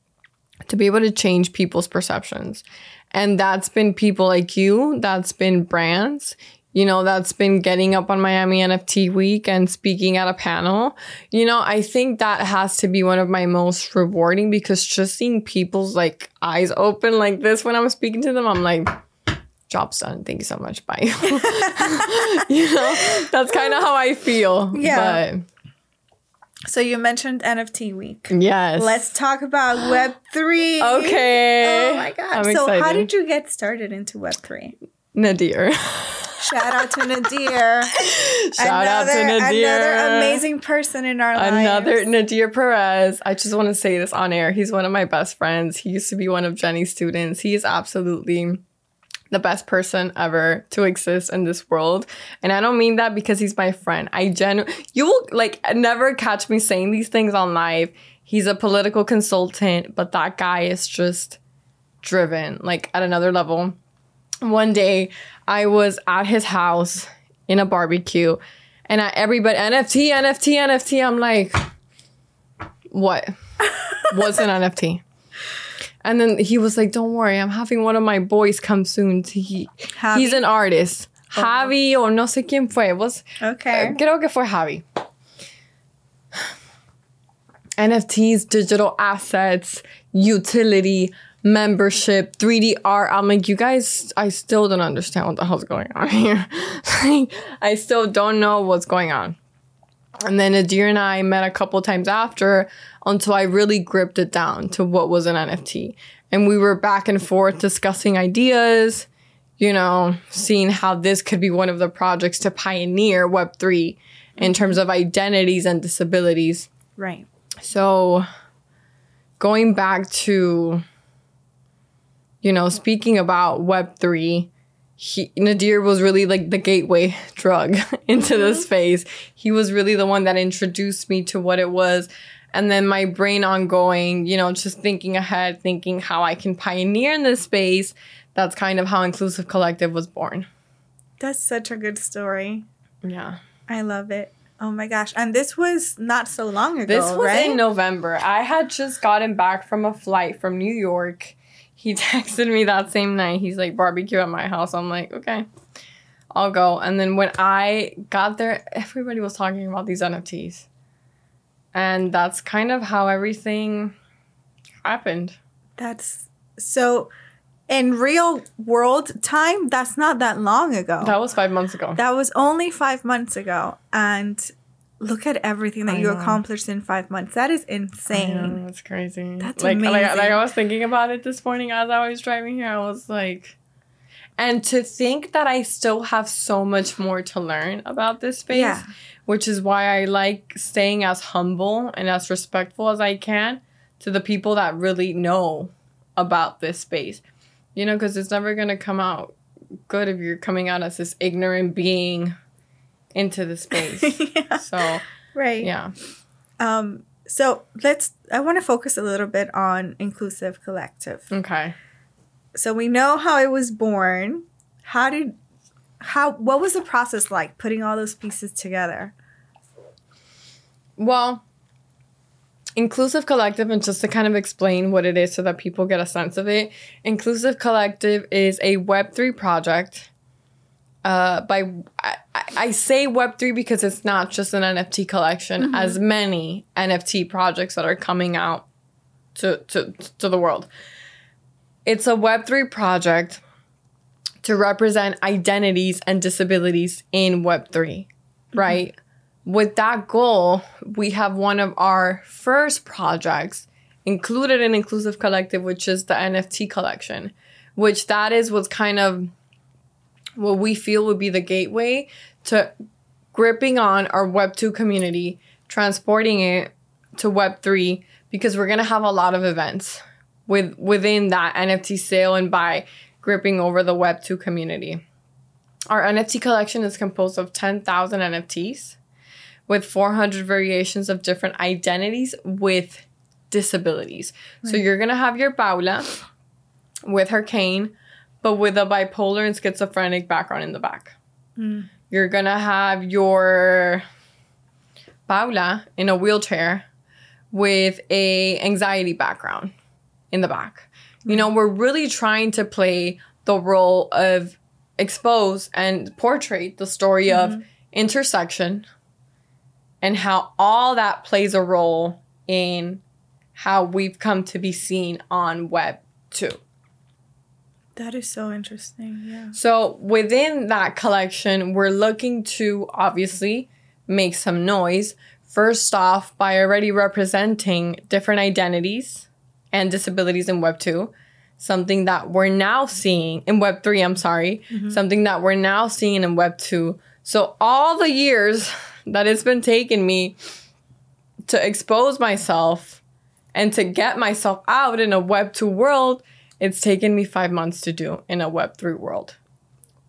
to be able to change people's perceptions. And that's been people like you, that's been brands, you know, that's been getting up on Miami NFT week and speaking at a panel. You know, I think that has to be one of my most rewarding because just seeing people's like eyes open like this when I'm speaking to them, I'm like, job's done. Thank you so much. Bye. you know, that's kind of how I feel. Yeah. But so you mentioned NFT week. Yes. Let's talk about Web3. Okay. Oh my god. so excited. how did you get started into Web3? Nadir. Shout out to Nadir. Shout another, out to Nadir. Another amazing person in our life. Another Nadir Perez. I just want to say this on air. He's one of my best friends. He used to be one of Jenny's students. He is absolutely the best person ever to exist in this world. And I don't mean that because he's my friend. I genuinely, you will like never catch me saying these things on live. He's a political consultant, but that guy is just driven like at another level. One day I was at his house in a barbecue and I, everybody, NFT, NFT, NFT. I'm like, what? What's an NFT? And then he was like, "Don't worry, I'm having one of my boys come soon. He he's an artist, oh. Javi o no sé quién fue. Was okay. Uh, creo que fue Javi. NFTs, digital assets, utility, membership, 3D art. I'm like, you guys, I still don't understand what the hell's going on here. like, I still don't know what's going on. And then Nadir and I met a couple times after until I really gripped it down to what was an NFT. And we were back and forth discussing ideas, you know, seeing how this could be one of the projects to pioneer Web3 in terms of identities and disabilities. Right. So going back to, you know, speaking about Web3, he Nadir was really like the gateway drug into mm-hmm. this space. He was really the one that introduced me to what it was. And then my brain ongoing, you know, just thinking ahead, thinking how I can pioneer in this space. That's kind of how Inclusive Collective was born. That's such a good story. Yeah. I love it. Oh my gosh. And this was not so long ago. This was right? in November. I had just gotten back from a flight from New York he texted me that same night. He's like, barbecue at my house. I'm like, okay, I'll go. And then when I got there, everybody was talking about these NFTs. And that's kind of how everything happened. That's so in real world time, that's not that long ago. That was five months ago. That was only five months ago. And look at everything that I you know. accomplished in five months. That is insane. that's crazy. That's like, amazing. Like, like I was thinking about it this morning as I was driving here. I was like, and to think that I still have so much more to learn about this space, yeah. which is why I like staying as humble and as respectful as I can to the people that really know about this space. You know, because it's never going to come out good if you're coming out as this ignorant being into the space. yeah. So right. Yeah. Um So let's. I want to focus a little bit on inclusive collective. Okay. So we know how it was born. How did how what was the process like putting all those pieces together? Well, Inclusive Collective, and just to kind of explain what it is so that people get a sense of it, Inclusive Collective is a Web3 project. Uh, by I, I say Web3 because it's not just an NFT collection, mm-hmm. as many NFT projects that are coming out to, to, to the world. It's a Web3 project to represent identities and disabilities in Web3, mm-hmm. right? With that goal, we have one of our first projects included in Inclusive Collective, which is the NFT collection, which that is what's kind of what we feel would be the gateway to gripping on our Web2 community, transporting it to Web3, because we're gonna have a lot of events with within that NFT sale and buy gripping over the Web2 community. Our NFT collection is composed of 10,000 NFTs with 400 variations of different identities with disabilities. Right. So you're going to have your Paula with her cane, but with a bipolar and schizophrenic background in the back. Mm. You're to have your Paula in a wheelchair with a anxiety background in the back. You know, we're really trying to play the role of expose and portray the story mm-hmm. of intersection and how all that plays a role in how we've come to be seen on web 2 that is so interesting yeah so within that collection we're looking to obviously make some noise first off by already representing different identities and disabilities in Web 2, something that we're now seeing in Web 3, I'm sorry, mm-hmm. something that we're now seeing in Web 2. So, all the years that it's been taking me to expose myself and to get myself out in a Web 2 world, it's taken me five months to do in a Web 3 world.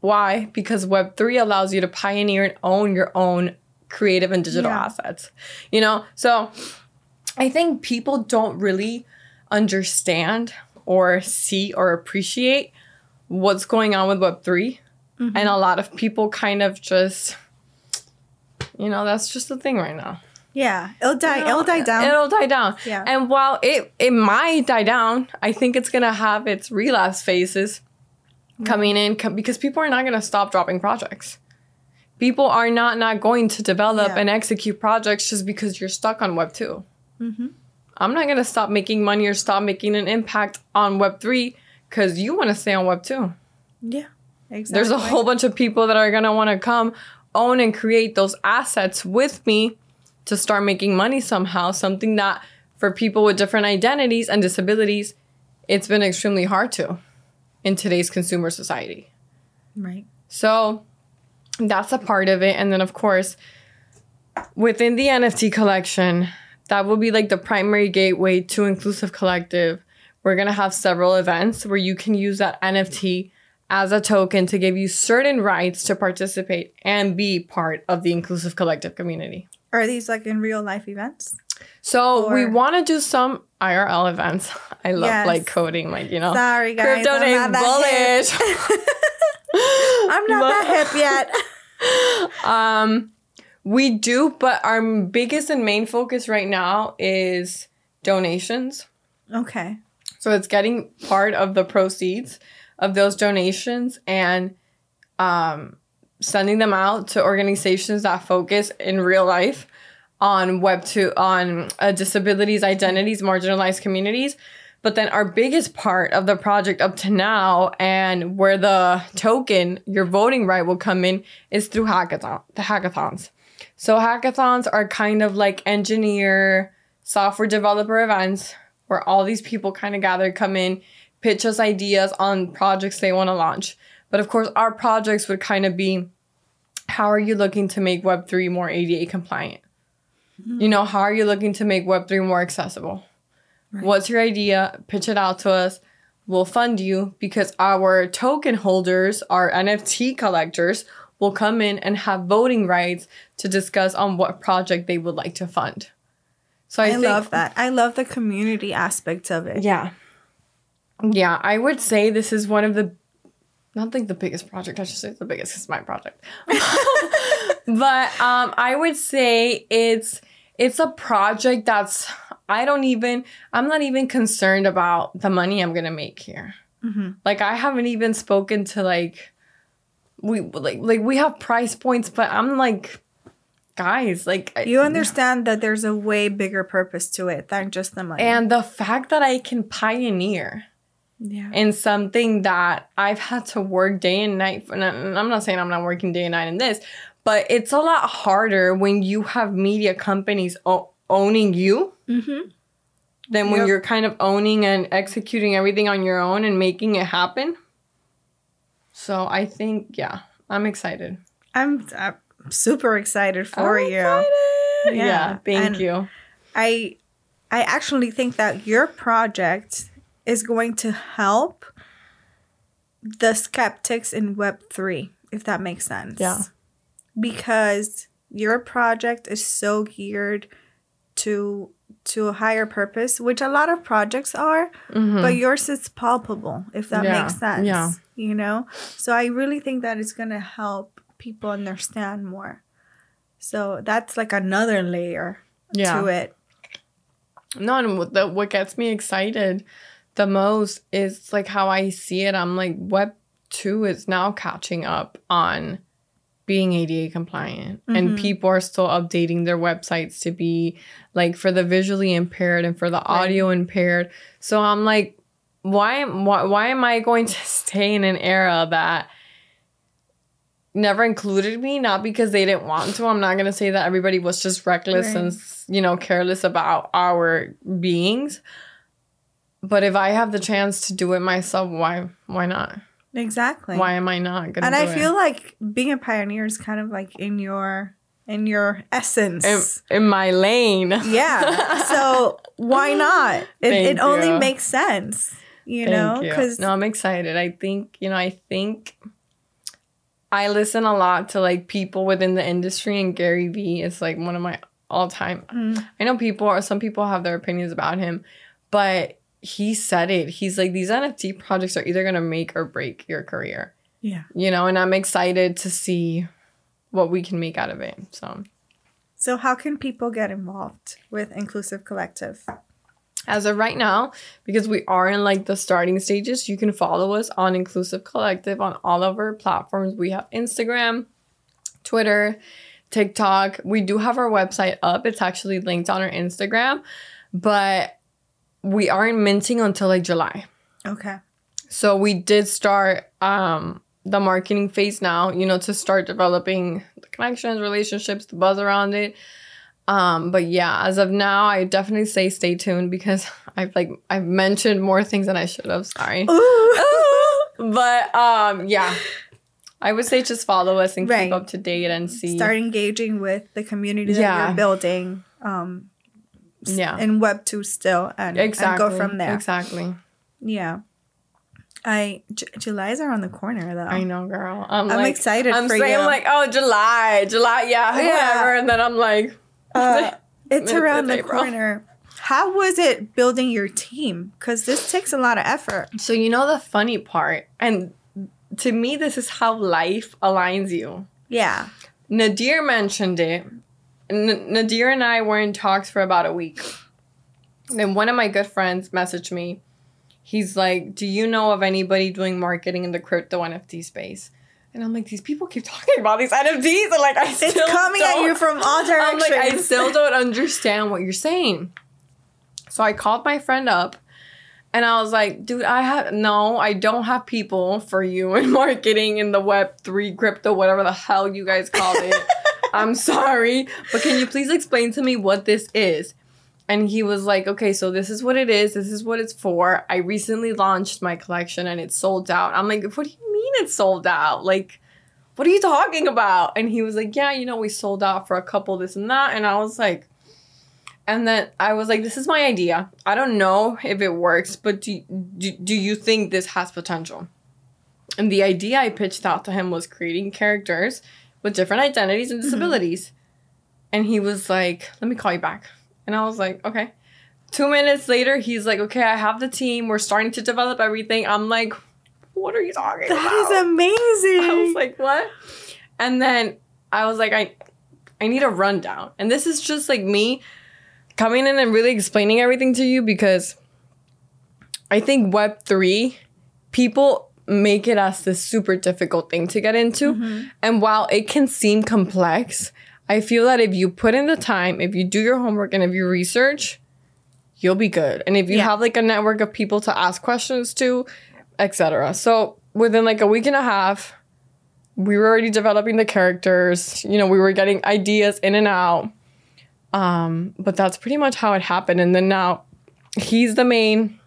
Why? Because Web 3 allows you to pioneer and own your own creative and digital yeah. assets. You know, so I think people don't really understand or see or appreciate what's going on with Web3. Mm-hmm. And a lot of people kind of just, you know, that's just the thing right now. Yeah, it'll die. You know, it'll die down. It'll die down. Yeah. And while it it might die down, I think it's gonna have its relapse phases mm-hmm. coming in co- because people are not gonna stop dropping projects. People are not not going to develop yeah. and execute projects just because you're stuck on Web 2 mm-hmm. I'm not gonna stop making money or stop making an impact on Web3 because you want to stay on Web2. Yeah, exactly. There's a whole bunch of people that are gonna want to come own and create those assets with me to start making money somehow. Something that for people with different identities and disabilities, it's been extremely hard to in today's consumer society. Right. So that's a part of it. And then, of course, within the NFT collection, that will be like the primary gateway to Inclusive Collective. We're going to have several events where you can use that NFT as a token to give you certain rights to participate and be part of the Inclusive Collective community. Are these like in real life events? So or... we want to do some IRL events. I love yes. like coding, like you know. Sorry guys, crypto I'm not bullish. I'm not but, that hip yet. um, we do, but our biggest and main focus right now is donations. Okay. So it's getting part of the proceeds of those donations and um, sending them out to organizations that focus in real life on web two on uh, disabilities identities marginalized communities but then our biggest part of the project up to now and where the token your voting right will come in is through hackathon the hackathons so hackathons are kind of like engineer, software developer events where all these people kind of gather, come in, pitch us ideas on projects they want to launch. But of course, our projects would kind of be how are you looking to make Web3 more ADA compliant? Mm-hmm. You know, how are you looking to make Web3 more accessible? Right. What's your idea? Pitch it out to us. We'll fund you because our token holders, our NFT collectors, will come in and have voting rights to discuss on what project they would like to fund. So I, I think, love that. I love the community aspect of it. Yeah. Yeah, I would say this is one of the not think the biggest project. I should say the biggest is my project. but um, I would say it's it's a project that's I don't even I'm not even concerned about the money I'm gonna make here. Mm-hmm. Like I haven't even spoken to like we like like we have price points, but I'm like guys like you understand that there's a way bigger purpose to it than just the money and the fact that i can pioneer yeah. in something that i've had to work day and night for, and i'm not saying i'm not working day and night in this but it's a lot harder when you have media companies o- owning you mm-hmm. than when yep. you're kind of owning and executing everything on your own and making it happen so i think yeah i'm excited i'm, I'm super excited for I'm you. Excited. Yeah. yeah, thank and you. I I actually think that your project is going to help the skeptics in web3 if that makes sense. Yeah. Because your project is so geared to to a higher purpose, which a lot of projects are, mm-hmm. but yours is palpable, if that yeah. makes sense. Yeah. You know? So I really think that it's gonna help people understand more. So that's like another layer yeah. to it. No, and what, the, what gets me excited the most is like how I see it. I'm like, Web 2 is now catching up on being ADA compliant, mm-hmm. and people are still updating their websites to be like for the visually impaired and for the right. audio impaired. So I'm like, why, why, why am I going to stay in an era that never included me not because they didn't want to i'm not going to say that everybody was just reckless right. and you know careless about our beings but if i have the chance to do it myself why why not? Exactly. Why am i not gonna and i feel it? like being a pioneer is kind of like in your in your essence. In, in my lane. Yeah. So why not? It, it only makes sense you Thank know? because no i'm excited. I think you know i think I listen a lot to like people within the industry, and Gary Vee is like one of my all time. Mm. I know people or some people have their opinions about him, but he said it. He's like, these NFT projects are either gonna make or break your career. Yeah. You know, and I'm excited to see what we can make out of it. So So how can people get involved with Inclusive Collective? as of right now, because we are in like the starting stages, you can follow us on Inclusive Collective on all of our platforms. We have Instagram, Twitter, TikTok. We do have our website up. It's actually linked on our Instagram, but we aren't minting until like July. Okay. So we did start um the marketing phase now, you know, to start developing the connections, relationships, the buzz around it. Um, but yeah, as of now, I definitely say stay tuned because I've like I've mentioned more things than I should have. Sorry. but um, yeah. I would say just follow us and right. keep up to date and see. Start engaging with the community that yeah. you're building. Um, yeah. In Web two still and, exactly. and go from there. Exactly. Yeah. I J- July's around the corner though. I know, girl. I'm, I'm like, excited I'm for saying you. like, oh, July, July, yeah, yeah. whatever, and then I'm like, uh, it's around the corner. How was it building your team? Because this takes a lot of effort. So, you know, the funny part, and to me, this is how life aligns you. Yeah. Nadir mentioned it. N- Nadir and I were in talks for about a week. Then one of my good friends messaged me. He's like, Do you know of anybody doing marketing in the crypto NFT space? And I'm like, these people keep talking about these NFTs, and like, I still it's coming at you from all directions. I'm like, I still don't understand what you're saying. So I called my friend up, and I was like, dude, I have no, I don't have people for you in marketing in the Web three crypto, whatever the hell you guys call it. I'm sorry, but can you please explain to me what this is? And he was like, okay, so this is what it is. This is what it's for. I recently launched my collection and it's sold out. I'm like, what do you mean it's sold out? Like, what are you talking about? And he was like, yeah, you know, we sold out for a couple, this and that. And I was like, and then I was like, this is my idea. I don't know if it works, but do, do, do you think this has potential? And the idea I pitched out to him was creating characters with different identities and mm-hmm. disabilities. Mm-hmm. And he was like, let me call you back And I was like, okay. Two minutes later, he's like, okay, I have the team. We're starting to develop everything. I'm like, what are you talking that about? That is amazing. I was like, what? And then I was like, I I need a rundown. And this is just like me coming in and really explaining everything to you because I think Web3, people make it as this super difficult thing to get into. Mm-hmm. And while it can seem complex, I feel that if you put in the time, if you do your homework and if you research, you'll be good. And if you yeah. have like a network of people to ask questions to, etc. So within like a week and a half, we were already developing the characters. You know, we were getting ideas in and out. Um, but that's pretty much how it happened. And then now he's the main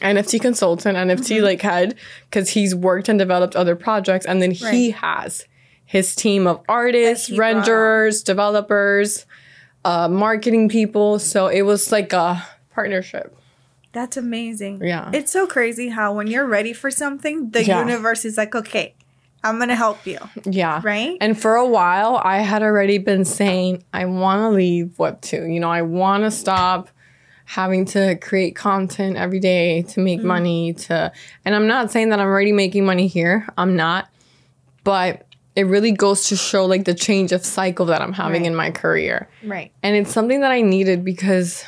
NFT consultant, NFT mm-hmm. like head, because he's worked and developed other projects. And then right. he has his team of artists, renderers, developers, uh, marketing people. So it was like a partnership. That's amazing. Yeah. It's so crazy how when you're ready for something, the yeah. universe is like, okay, I'm going to help you. Yeah. Right? And for a while, I had already been saying, I want to leave Web2. You know, I want to stop having to create content every day to make mm money to and I'm not saying that I'm already making money here. I'm not. But it really goes to show like the change of cycle that I'm having right. in my career. Right. And it's something that I needed because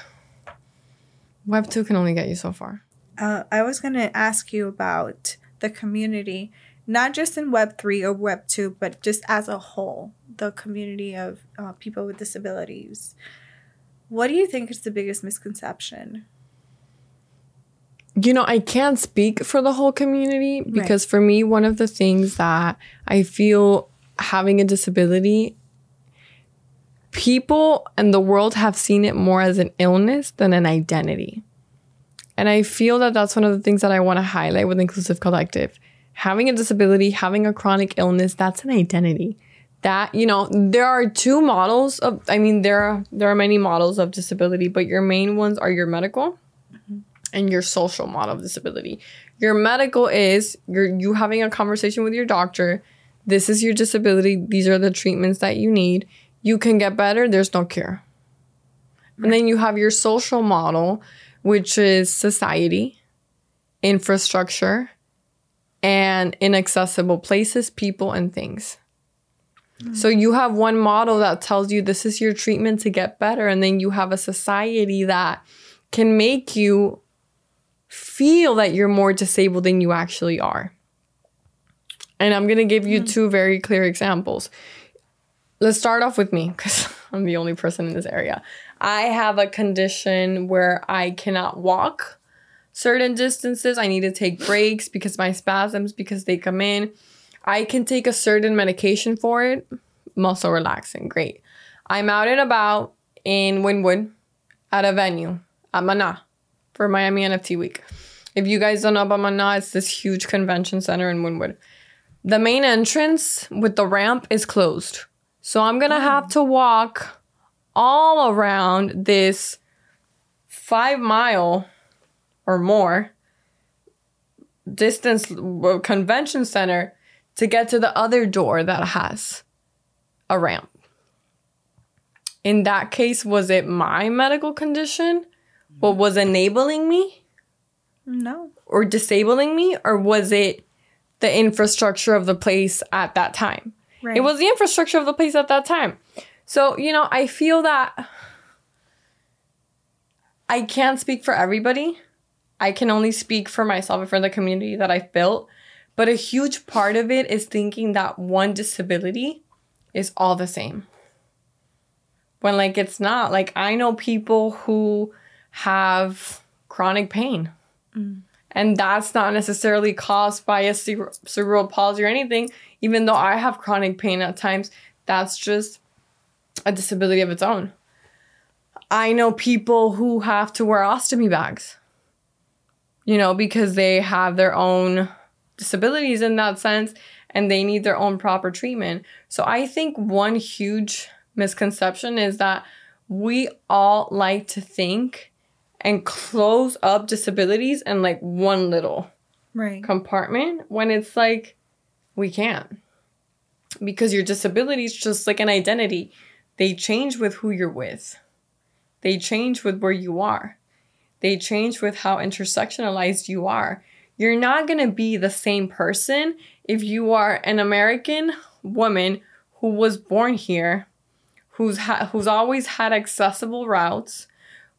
Web 2 can only get you so far. Uh, I was going to ask you about the community, not just in Web 3 or Web 2, but just as a whole, the community of uh, people with disabilities. What do you think is the biggest misconception? You know, I can't speak for the whole community because right. for me, one of the things that I feel having a disability people and the world have seen it more as an illness than an identity. And I feel that that's one of the things that I want to highlight with Inclusive Collective. Having a disability, having a chronic illness, that's an identity. That, you know, there are two models of I mean there are there are many models of disability, but your main ones are your medical mm-hmm. and your social model of disability. Your medical is you're you having a conversation with your doctor. This is your disability. These are the treatments that you need you can get better, there's no cure. And then you have your social model, which is society, infrastructure, and inaccessible places, people, and things. So you have one model that tells you this is your treatment to get better, and then you have a society that can make you feel that you're more disabled than you actually are. And I'm going to give you mm-hmm. two very clear examples let's start off with me because I'm the only person in this area. I have a condition where I cannot walk certain distances. I need to take breaks because my spasms, because they come in. I can take a certain medication for it, muscle relaxing. Great. I'm out and about in Wynwood at a venue at Mana for Miami NFT Week. If you guys don't know about Mana, it's this huge convention center in Wynwood. The main entrance with the ramp is closed. So I'm going to oh. have to walk all around this five mile or more distance convention center to get to the other door that has a ramp. In that case, was it my medical condition what was enabling me? No. Or disabling me? Or was it the infrastructure of the place at that time? Right. It was the infrastructure of the place at that time. So, you know, I feel that I can't speak for everybody. I can only speak for myself and for the community that I've built. But a huge part of it is thinking that one disability is all the same. When, like, it's not. Like, I know people who have chronic pain. Mm. And that's not necessarily caused by a cerebral palsy or anything even though I have chronic pain at times, that's just a disability of its own. I know people who have to wear ostomy bags, you know, because they have their own disabilities in that sense and they need their own proper treatment. So I think one huge misconception is that we all like to think and close up disabilities in like one little right. compartment when it's like we can't. Because your disability is just like an identity. They change with who you're with. They change with where you are. They change with how intersectionalized you are. You're not going to be the same person if you are an American woman who was born here, who's ha- who's always had accessible routes,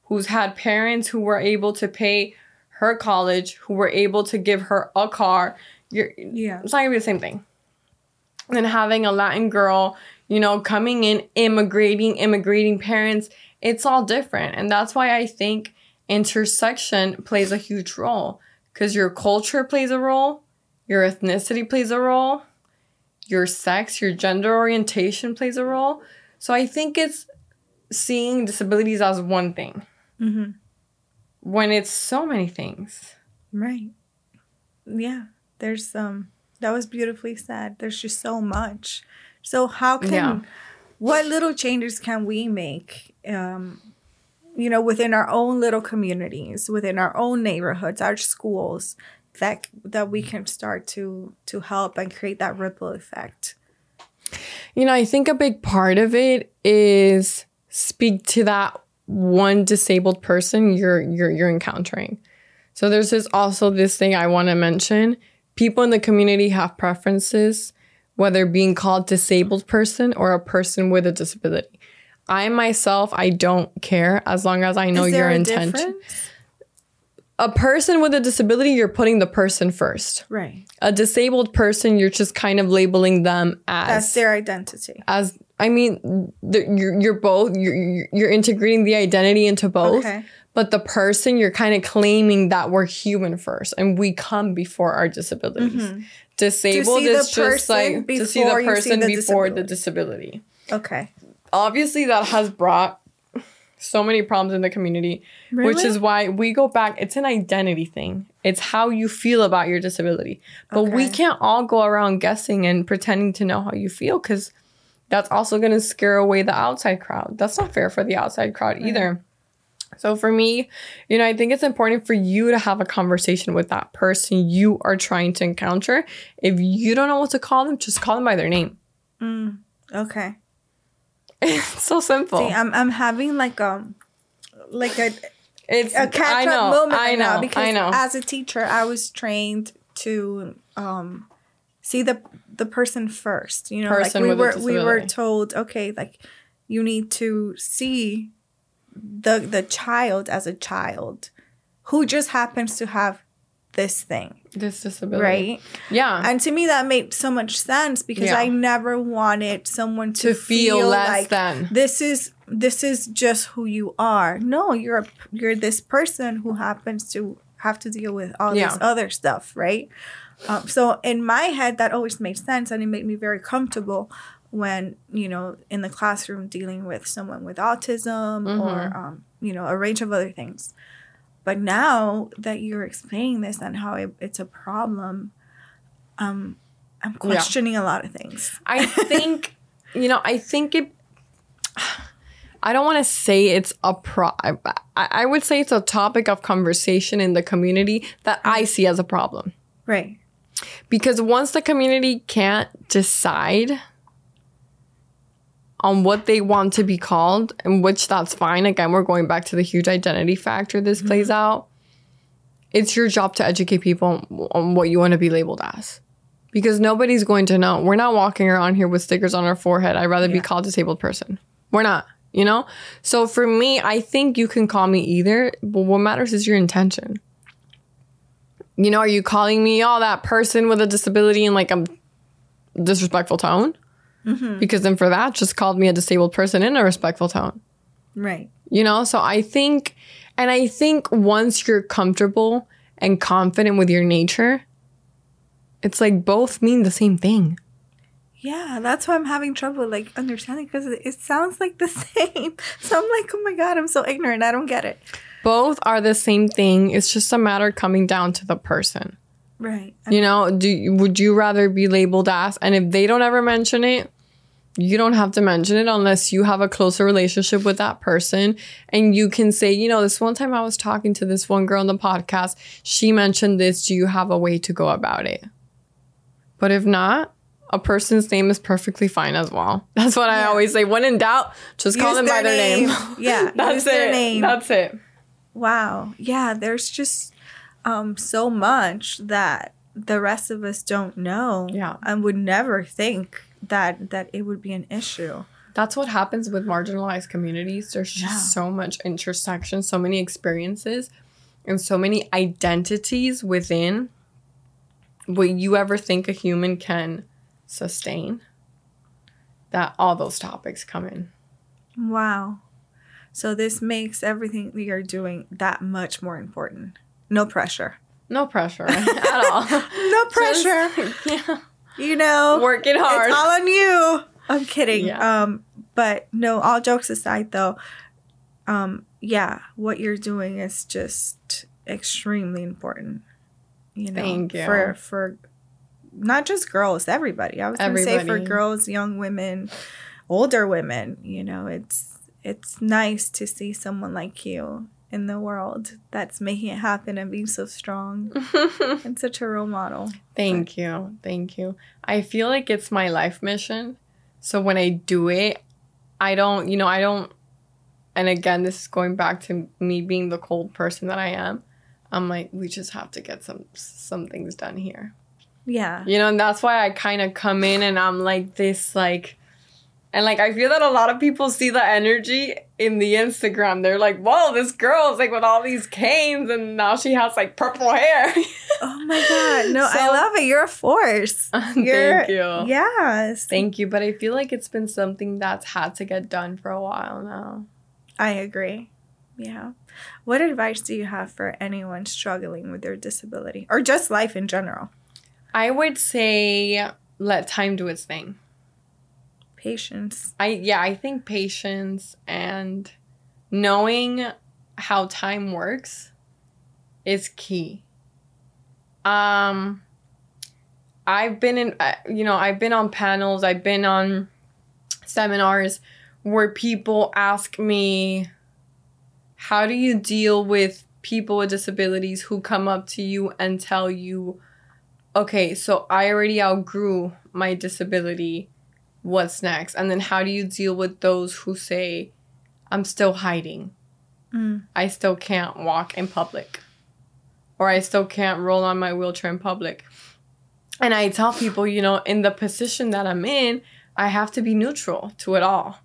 who's had parents who were able to pay her college, who were able to give her a car. You're, yeah, it's not gonna be the same thing. And having a Latin girl, you know, coming in, immigrating, immigrating parents, it's all different. And that's why I think intersection plays a huge role because your culture plays a role, your ethnicity plays a role, your sex, your gender orientation plays a role. So I think it's seeing disabilities as one thing mm-hmm. when it's so many things. Right. Yeah. There's um that was beautifully said. There's just so much. So how can yeah. what little changes can we make um you know within our own little communities, within our own neighborhoods, our schools that that we can start to to help and create that ripple effect? You know, I think a big part of it is speak to that one disabled person you're you're you're encountering. So there's this also this thing I want to mention. People in the community have preferences, whether being called disabled person or a person with a disability. I myself, I don't care as long as I know your intention. A person with a disability, you're putting the person first. Right. A disabled person, you're just kind of labeling them as that's their identity. As I mean, the, you're you're both you're you're integrating the identity into both. Okay. But the person, you're kind of claiming that we're human first, and we come before our disabilities. Mm-hmm. Disabled is just like to see the person see the before disability. the disability. Okay. Obviously, that has brought so many problems in the community, really? which is why we go back. It's an identity thing. It's how you feel about your disability. But okay. we can't all go around guessing and pretending to know how you feel because that's also going to scare away the outside crowd. That's not fair for the outside crowd either. So for me, you know, I think it's important for you to have a conversation with that person you are trying to encounter. If you don't know what to call them, just call them by their name. Mm, okay. It's so simple. See, I'm I'm having like um like a it's a catch up moment right now because as a teacher I was trained to um see the the person first. You know, person like we were we were told, okay, like you need to see the the child as a child who just happens to have this thing. This disability. Right? Yeah. And to me that made so much sense because yeah. I never wanted someone to, to feel, feel less like than. this is this is just who you are. No, you're a, you're this person who happens to have to deal with all yeah. this other stuff, right? Um, so in my head that always made sense and it made me very comfortable when you know in the classroom dealing with someone with autism mm-hmm. or um, you know a range of other things but now that you're explaining this and how it, it's a problem, um, I'm questioning yeah. a lot of things. I think, you know, I think it. I don't want to say it's a pro. I, I would say it's a topic of conversation in the community that I see as a problem. Right. Because once the community can't decide on what they want to be called, and which that's fine. Again, we're going back to the huge identity factor this mm-hmm. plays out. It's your job to educate people on what you want to be labeled as. Because nobody's going to know. We're not walking around here with stickers on our forehead. I'd rather yeah. be called disabled person. We're not, you know? So for me, I think you can call me either, but what matters is your intention. You know, are you calling me, oh, that person with a disability in like a disrespectful tone? Mm-hmm. Because then for that, just called me a disabled person in a respectful tone. Right. You know, so I think, and I think once you're comfortable and confident with your nature, it's like both mean the same thing. Yeah, that's why I'm having trouble like understanding because it sounds like the same. So I'm like, oh my god, I'm so ignorant. I don't get it. Both are the same thing. It's just a matter coming down to the person. Right. You know, do would you rather be labeled as and if they don't ever mention it, you don't have to mention it unless you have a closer relationship with that person. And you can say, you know, this one time I was talking to this one girl on the podcast, she mentioned this. Do you have a way to go about it? But if not, a person's name is perfectly fine as well. That's what yeah. I always say. When in doubt, just use call them by their name. name. Yeah, that's it. Name. That's it. Wow. Yeah, there's just um so much that the rest of us don't know. Yeah. And would never think that that it would be an issue. That's what happens with marginalized communities. There's just yeah. so much intersection, so many experiences, and so many identities within what you ever think a human can sustain. That all those topics come in. Wow. So this makes everything we are doing that much more important. No pressure. No pressure at all. no pressure. Just, yeah. You know, working hard. It's all on you. I'm kidding. Yeah. Um, but no, all jokes aside though, um, yeah, what you're doing is just extremely important. You know, Thank you. for for not just girls, everybody. I was gonna say for girls, young women, older women, you know, it's it's nice to see someone like you in the world that's making it happen and being so strong and such a role model. Thank but. you. Thank you. I feel like it's my life mission. So when I do it, I don't, you know, I don't, and again, this is going back to me being the cold person that I am. I'm like, we just have to get some some things done here. Yeah. You know, and that's why I kind of come in and I'm like this like and like I feel that a lot of people see the energy in the Instagram. They're like, "Whoa, this girl's like with all these canes, and now she has like purple hair." oh my god! No, so, I love it. You're a force. You're, thank you. Yes. Thank you. But I feel like it's been something that's had to get done for a while now. I agree. Yeah. What advice do you have for anyone struggling with their disability or just life in general? I would say let time do its thing patience. I yeah, I think patience and knowing how time works is key. Um I've been in uh, you know, I've been on panels, I've been on seminars where people ask me how do you deal with people with disabilities who come up to you and tell you okay, so I already outgrew my disability what's next? And then how do you deal with those who say, I'm still hiding? Mm. I still can't walk in public. Or I still can't roll on my wheelchair in public. And I tell people, you know, in the position that I'm in, I have to be neutral to it all.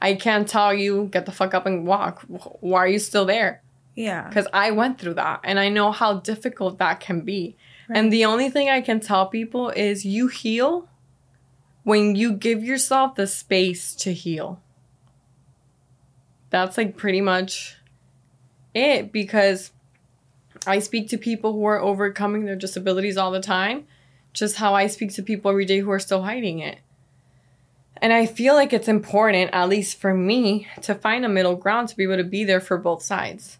I can't tell you, get the fuck up and walk. Why are you still there? Yeah. Because I went through that and I know how difficult that can be. Right. And the only thing I can tell people is you heal when you give yourself the space to heal. That's like pretty much it because I speak to people who are overcoming their disabilities all the time, just how I speak to people every day who are still hiding it. And I feel like it's important, at least for me, to find a middle ground to be able to be there for both sides.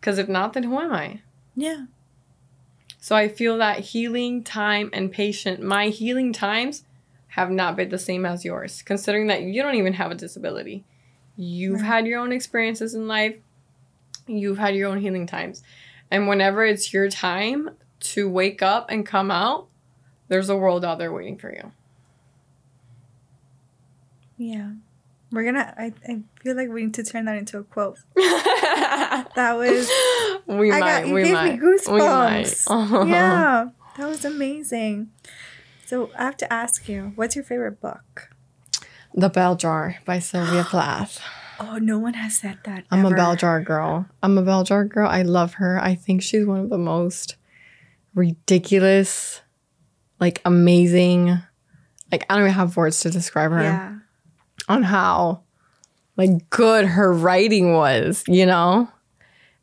Because if not, then who am I? Yeah. So I feel that healing time and patient, my healing times have not been the same as yours, considering that you don't even have a disability. You've right. had your own experiences in life, you've had your own healing times. And whenever it's your time to wake up and come out, there's a world out there waiting for you. Yeah. We're gonna I, I feel like we need to turn that into a quote. that was we I might got, we might. me goosebumps. We might. yeah. That was amazing. So I have to ask you, what's your favorite book? The Bell Jar by Sylvia Plath. Oh, no one has said that. I'm ever. a Bell Jar girl. I'm a Bell Jar girl. I love her. I think she's one of the most ridiculous, like amazing. Like I don't even have words to describe her. Yeah. On how like good her writing was, you know?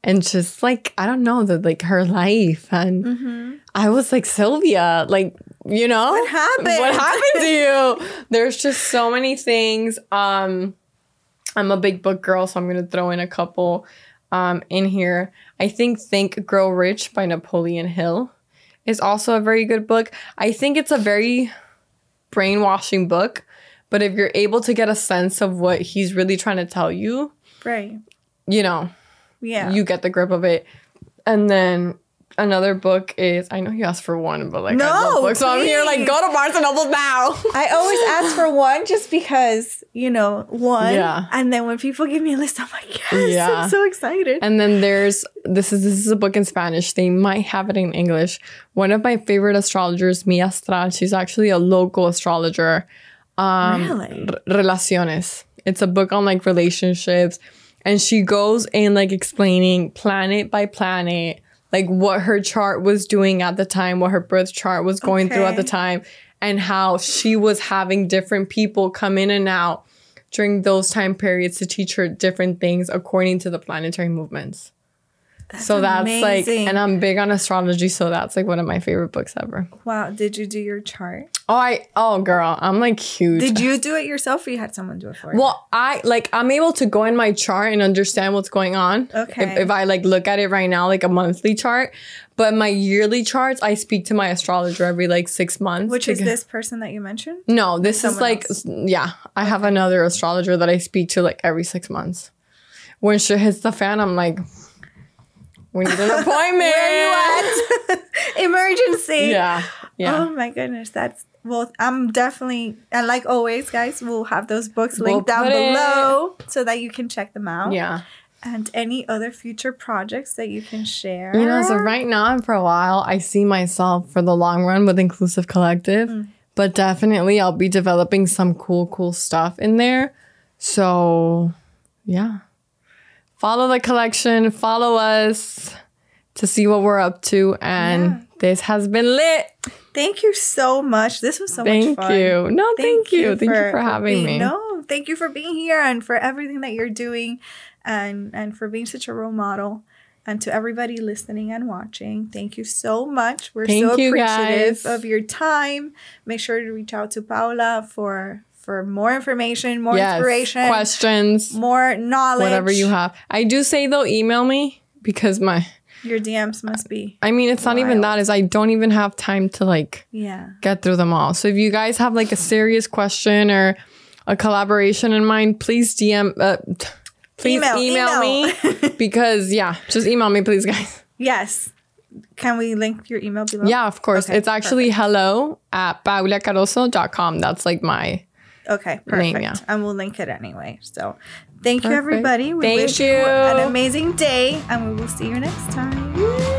And just like I don't know, that like her life and mm-hmm. I was like Sylvia, like you know? What happened? What happened to you? There's just so many things. Um i'm a big book girl so i'm gonna throw in a couple um in here. I think think grow rich by napoleon hill is also a very good book. I think it's a very brainwashing book but if you're able to get a sense of what he's really trying to tell you right. you know yeah. you get the grip of it. And then another book is I know you asked for one, but like no, I love books, so I'm here like go to Barnes and Noble now. I always ask for one just because you know one, yeah. And then when people give me a list, I'm like, yes, yeah. I'm so excited. And then there's this is this is a book in Spanish. They might have it in English. One of my favorite astrologers, Mia Astral. She's actually a local astrologer. Um, really? Relaciones. It's a book on like relationships, and she goes in like explaining planet by planet like what her chart was doing at the time, what her birth chart was going okay. through at the time, and how she was having different people come in and out during those time periods to teach her different things according to the planetary movements. That's so that's amazing. like, and I'm big on astrology, so that's like one of my favorite books ever. Wow! Did you do your chart? Oh, I oh girl, I'm like huge. Did you do it yourself, or you had someone do it for you? Well, I like I'm able to go in my chart and understand what's going on. Okay. If, if I like look at it right now, like a monthly chart, but my yearly charts, I speak to my astrologer every like six months. Which is this person that you mentioned? No, this is like else? yeah. I okay. have another astrologer that I speak to like every six months. When shit hits the fan, I'm like we need an appointment. Where are you at? Emergency. Yeah. Yeah. Oh my goodness. That's well, I'm definitely and like always, guys, we'll have those books linked we'll down below it. so that you can check them out. Yeah. And any other future projects that you can share. You know, so right now and for a while, I see myself for the long run with Inclusive Collective. Mm. But definitely I'll be developing some cool, cool stuff in there. So yeah follow the collection, follow us to see what we're up to. And yeah. this has been lit. Thank you so much. This was so thank much fun. Thank you. No, thank, thank you. you. Thank for, you for having being, me. No, thank you for being here and for everything that you're doing and and for being such a role model. And to everybody listening and watching, thank you so much. We're thank so appreciative of your time. Make sure to reach out to Paula for for more information, more yes, inspiration, questions, more knowledge, whatever you have. I do say though, email me because my your DMs must be. I mean, it's wild. not even that. Is I don't even have time to like yeah get through them all. So if you guys have like a serious question or a collaboration in mind, please DM. Uh, please email, email, email. me because yeah, just email me, please, guys. Yes. Can we link your email below? Yeah, of course. Okay, it's actually perfect. hello at paulacarozzo.com. That's like my Okay, perfect. Name, yeah. And we'll link it anyway. So thank perfect. you, everybody. We thank wish you an amazing day, and we will see you next time.